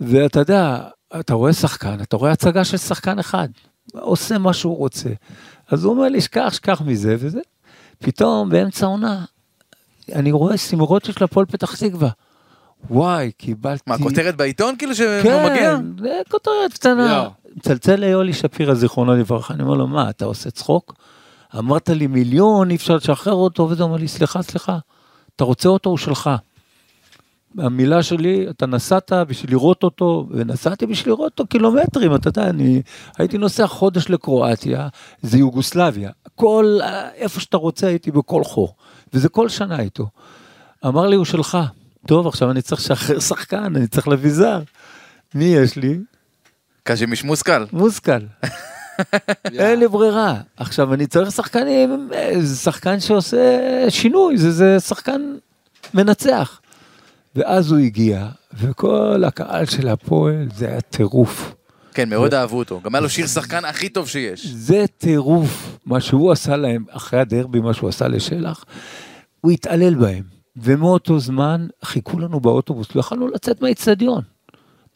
ואתה יודע, אתה רואה שחקן, אתה רואה הצגה של שחקן אחד, עושה מה שהוא רוצה. אז הוא אומר לי, שכח, שכח מזה וזה. פתאום, באמצע העונה, אני רואה סימורות של הפועל פתח תקווה. וואי, קיבלתי... מה, כותרת בעיתון כאילו שהוא כן, מגיע? זה כותרת קטנה. מצלצל ליולי שפירא, זיכרונו לברכה, אני אומר לו, מה, אתה עושה צחוק? אמרת לי מיליון, אי אפשר לשחרר אותו, וזה אומר לי, סליחה, סליחה, אתה רוצה אותו, הוא שלך. המילה שלי, אתה נסעת בשביל לראות אותו, ונסעתי בשביל לראות אותו קילומטרים, אתה יודע, אני הייתי נוסע חודש לקרואטיה, זה יוגוסלביה, כל, איפה שאתה רוצה הייתי בכל חור, וזה כל שנה איתו. אמר לי, הוא שלך. טוב, עכשיו אני צריך לשחרר שחקן, אני צריך להביא זר. מי יש לי? קז'ימיש מושכל. מושכל. אין לי ברירה. עכשיו, אני צריך שחקנים, אה, זה שחקן שעושה שינוי, זה, זה שחקן מנצח. ואז הוא הגיע, וכל הקהל של הפועל, זה היה טירוף. כן, מאוד אהבו אותו. גם היה לו שיר שחקן הכי טוב שיש. זה טירוף, מה שהוא עשה להם, אחרי הדרבי, מה שהוא עשה לשלח, הוא התעלל בהם. ומאותו זמן חיכו לנו באוטובוס, לא יכלנו לצאת מהאיצטדיון.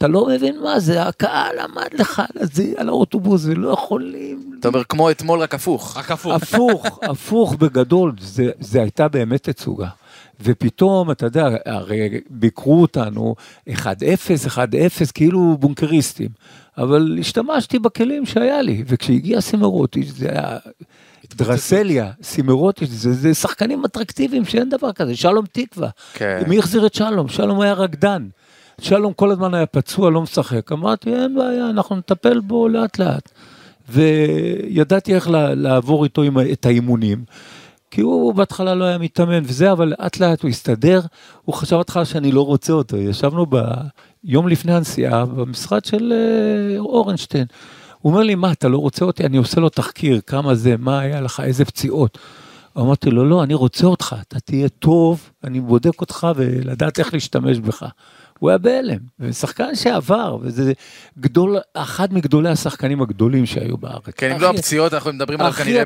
אתה לא מבין מה זה, הקהל עמד לך על, הזה, על האוטובוס ולא יכולים. אתה אומר, כמו אתמול, רק הפוך. רק הפוך. הפוך, הפוך בגדול, זה, זה הייתה באמת תצוגה. ופתאום, אתה יודע, הרי ביקרו אותנו 1-0, 1-0, כאילו בונקריסטים. אבל השתמשתי בכלים שהיה לי, וכשהגיע סימרוטיץ' זה היה דרסליה, סימרוטיץ', זה, זה שחקנים אטרקטיביים שאין דבר כזה, שלום תקווה. כן. מי החזיר את שלום? שלום היה רקדן. שלום כל הזמן היה פצוע, לא משחק. אמרתי, אין בעיה, אנחנו נטפל בו לאט לאט. וידעתי איך לעבור איתו עם, את האימונים. כי הוא בהתחלה לא היה מתאמן וזה, אבל לאט לאט הוא הסתדר. הוא חשב בהתחלה שאני לא רוצה אותו. ישבנו ביום לפני הנסיעה במשרד של אה, אורנשטיין. הוא אומר לי, מה, אתה לא רוצה אותי? אני עושה לו תחקיר, כמה זה, מה היה לך, איזה פציעות. אמרתי לו, לא, אני רוצה אותך, אתה תהיה טוב, אני בודק אותך ולדעת איך להשתמש בך. הוא היה בהלם, ושחקן שעבר, וזה גדול, אחד מגדולי השחקנים הגדולים שהיו בארץ. כן, אם לא הפציעות, אנחנו מדברים עליו כנראה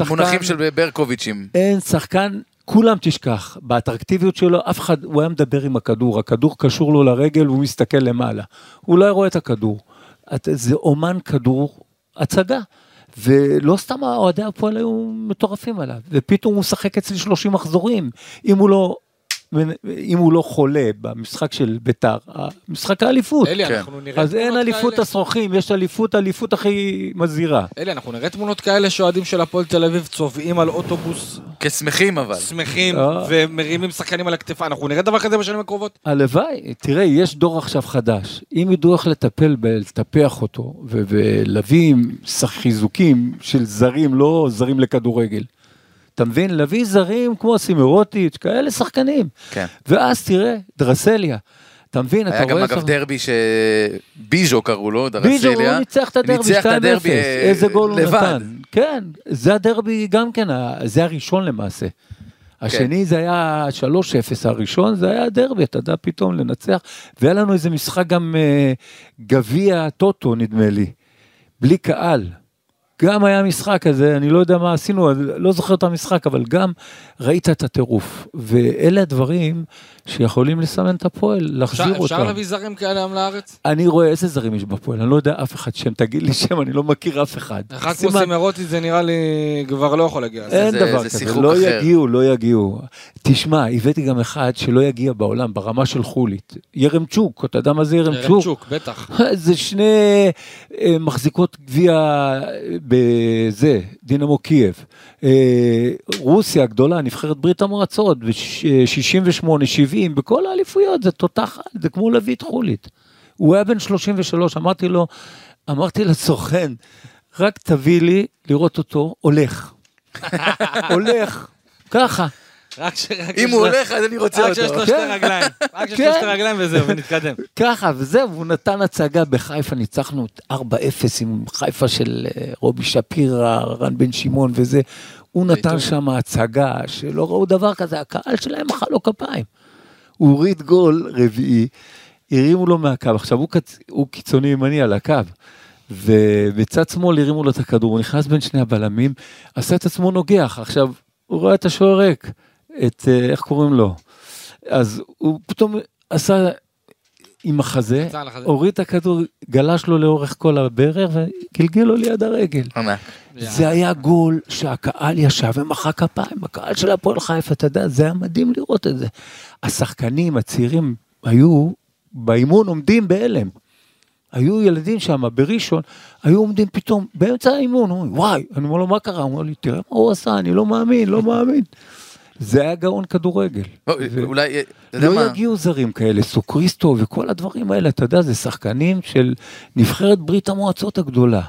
במונחים של ברקוביצ'ים. אין שחקן, כולם תשכח, באטרקטיביות שלו, אף אחד, הוא היה מדבר עם הכדור, הכדור קשור לו לרגל והוא מסתכל למעלה. הוא לא רואה את הכדור. זה אומן כדור, הצגה. ולא סתם אוהדי הפועל היו מטורפים עליו, ופתאום הוא משחק אצלי 30 מחזורים. אם הוא לא, אם הוא לא חולה במשחק של ביתר, משחק האליפות. אלי, כן. אנחנו נראה אז אין אליפות כאלה. השרוכים, יש אליפות, אליפות הכי מזהירה. אלי, אנחנו נראה תמונות כאלה שאוהדים של הפועל תל אביב צובעים על אוטובוס, כשמחים אבל. שמחים, אה. ומרימים שחקנים על הכתפיים. אנחנו נראה דבר כזה בשנים הקרובות? הלוואי, תראה, יש דור עכשיו חדש. אם ידעו איך לטפל, ב- לטפח אותו, ולהביא חיזוקים של זרים, לא זרים לכדורגל. אתה מבין? להביא זרים כמו סימרוטיץ', כאלה שחקנים. כן. ואז תראה, דרסליה. אתה מבין, אתה היה רואה... גם אגב דרבי שביז'ו קראו לו, דרסיליה. ביג'ו, הוא ניצח את הדרבי 2-0, ניצח את הדרבי, אה, איזה גול הוא. נתן. כן, זה הדרבי גם כן, זה הראשון למעשה. השני זה היה 3-0, הראשון זה היה הדרבי, אתה יודע, פתאום לנצח. והיה לנו איזה משחק גם אה, גביע טוטו, נדמה לי, בלי קהל. גם היה משחק כזה, אני לא יודע מה עשינו, לא זוכר את המשחק, אבל גם ראית את הטירוף. ואלה הדברים שיכולים לסמן את הפועל, להחזיר אפשר, אותם. אפשר להביא זרים כאלה היום לארץ? אני רואה איזה זרים יש בפועל, אני לא יודע אף אחד שם, תגיד לי שם, אני לא מכיר אף אחד. אחד כמו סימרוטי זה נראה לי כבר לא יכול להגיע. אין זה- דבר זה כזה, לא אחר. יגיעו, לא יגיעו. תשמע, הבאתי גם אחד שלא יגיע בעולם, ברמה של חולית. ירמצ'וק, אתה יודע מה זה ירמצ'וק? רמצ'וק, בטח. זה שני אה, מחזיקות גביע אה, בזה, דינמו קייב. אה, רוסיה הגדולה, נבחרת ברית המועצות, ב-68, 70, בכל האליפויות, זה תותח, זה כמו לביט חולית. הוא היה בן 33, אמרתי לו, אמרתי לסוכן, רק תביא לי לראות אותו הולך. הולך, ככה. רק ש- אם הוא הולך, אז אני רוצה רק שיש אותו. לו שתי כן. רגליים. רק שיש לו כן. שתי רגליים וזהו, ונתקדם. ככה, וזהו, הוא נתן הצגה בחיפה, ניצחנו את 4-0 עם חיפה של אה, רובי שפירא, רן בן שמעון וזה. הוא נתן שם הצגה שלא ראו דבר כזה, הקהל שלהם מחא לו כפיים. הוא הוריד גול רביעי, הרימו לו מהקו, עכשיו הוא, קצ... הוא קיצוני ימני על הקו. ובצד שמאל הרימו לו את הכדור, הוא נכנס בין שני הבלמים, עשה את עצמו נוגח, עכשיו הוא רואה את השוער ריק, את, אה, איך קוראים לו? אז הוא פתאום עשה עם החזה. הוריד את הכדור, גלש לו לאורך כל הברך וגלגל לו ליד הרגל. זה היה גול שהקהל ישב ומחא כפיים, הקהל של הפועל חיפה, אתה יודע, זה היה מדהים לראות את זה. השחקנים הצעירים היו באימון עומדים בהלם. היו ילדים שם בראשון, היו עומדים פתאום באמצע האימון, אומרים, וואי, אני אומר לו, מה קרה? הוא אומר לי, תראה מה הוא עשה, אני לא מאמין, לא מאמין. זה היה גאון כדורגל. לא, אולי, אתה יודע לא? יגיעו זרים כאלה, סוקריסטו וכל הדברים האלה, אתה יודע, זה שחקנים של נבחרת ברית המועצות הגדולה.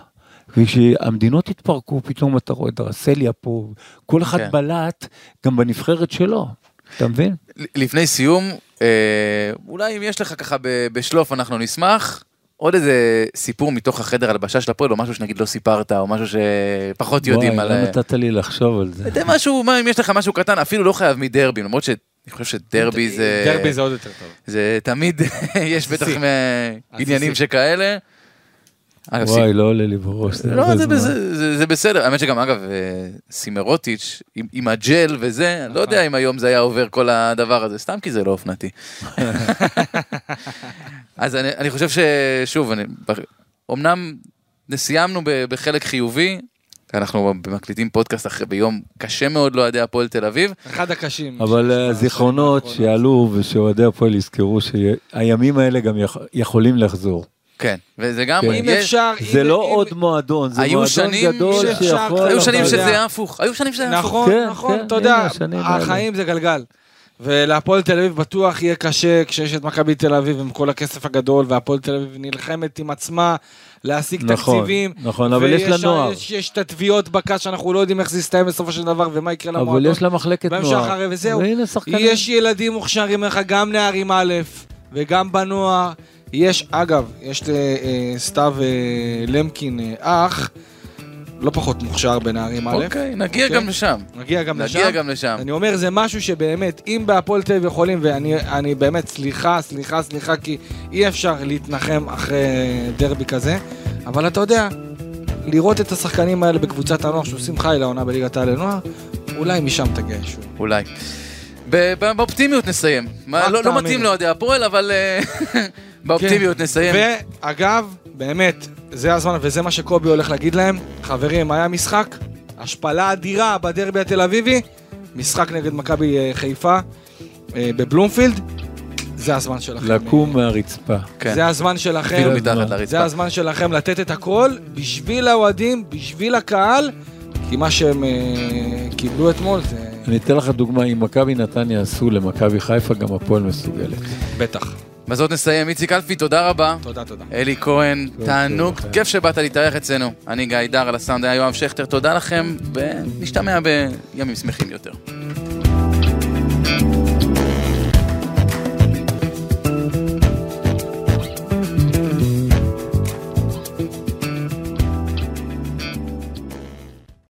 וכשהמדינות התפרקו, פתאום אתה רואה את דרסליה פה, כל אחד כן. בלט גם בנבחרת שלו, אתה מבין? לפני סיום, אה, אולי אם יש לך ככה בשלוף, אנחנו נשמח. עוד איזה סיפור מתוך החדר הלבשה של הפועל, או משהו שנגיד לא סיפרת, או משהו שפחות יודעים על... וואי, לא נתת לי לחשוב על זה. זה משהו, מה, אם יש לך משהו קטן, אפילו לא חייב מדרבי, למרות שאני חושב שדרבי זה... דרבי זה עוד יותר טוב. זה תמיד, יש בטח עניינים. שכאלה. אגב, וואי, לא עולה לי בראש. לא, זה, בסדר, האמת שגם אגב, אה, סימרוטיץ' עם, הג'ל וזה, לא יודע אם היום זה היה עובר כל הדבר הזה, סתם כי זה לא אופנתי. אז אני, אני חושב ששוב, אמנם סיימנו בחלק חיובי, אנחנו מקליטים פודקאסט אחרי ביום קשה מאוד לאוהדי הפועל תל אביב, אחד הקשים. אבל אה, זיכרונות. שיעלו ושאוהדי הפועל יזכרו שהימים האלה גם יכ- יכולים לחזור. כן, וזה גם, כן. אם יש- אפשר... זה אם- לא אם- עוד מועדון, זה מועדון שנים גדול שאפשר שיכול... היו שנים שזה יודע. היה הפוך, היו שנים שזה היה הפוך. נכון, כן, נכון, כן, אתה יודע, האלה. החיים זה גלגל. ולהפועל תל אביב בטוח יהיה קשה כשיש את מכבי תל אביב עם כל הכסף הגדול, והפועל תל אביב נלחמת עם עצמה להשיג נכון, תקציבים. נכון, אבל יש לה ויש- נוער. יש- יש את התביעות בקש שאנחנו לא יודעים איך זה יסתיים בסופו של דבר ומה יקרה למועדון. אבל יש לה מחלקת בהמשך נוער. הרי, וזהו. והנה שחקנים. יש ילדים מוכשרים לך, גם נערים א' וגם בנוער. יש, אגב, יש אה, אה, אה, למקין אה, אח, לא פחות מוכשר בנערים א'. אוקיי, נגיע אוקיי. גם לשם. נגיע גם לשם. נגיע גם לשם. אני אומר, זה משהו שבאמת, אם בהפועל תל אביב יכולים, ואני אני באמת, סליחה, סליחה, סליחה, כי אי אפשר להתנחם אחרי דרבי כזה, אבל אתה יודע, לראות את השחקנים האלה בקבוצת הנוער שעושים חי לעונה בליגת העל לנוער, אולי משם תגיע ישוב. אולי. באופטימיות נסיים. לא, לא מתאים. לאוהדי הפועל, אבל אה, באופטימיות נסיים. ואגב, באמת, זה הזמן, וזה מה שקובי הולך להגיד להם. חברים, היה משחק, השפלה אדירה בדרבי התל אביבי, משחק נגד מכבי אה, חיפה אה, בבלומפילד, זה הזמן שלכם. לקום מהרצפה. כן. זה הזמן שלכם. אפילו מתחת הזמן. לרצפה. זה הזמן שלכם לתת את הכל בשביל האוהדים, בשביל הקהל, כי מה שהם קיבלו אתמול זה... אני אתן לך דוגמה, אם מכבי נתניה עשו למכבי חיפה, גם הפועל מסוגלת. בטח. בזאת נסיים. איציק אלפי, תודה רבה. תודה, תודה. אלי כהן, תענוג, כיף שבאת להתארח אצלנו. אני גיא דר, על הסאונד היה יואב שכטר, תודה לכם, ונשתמע בימים שמחים יותר.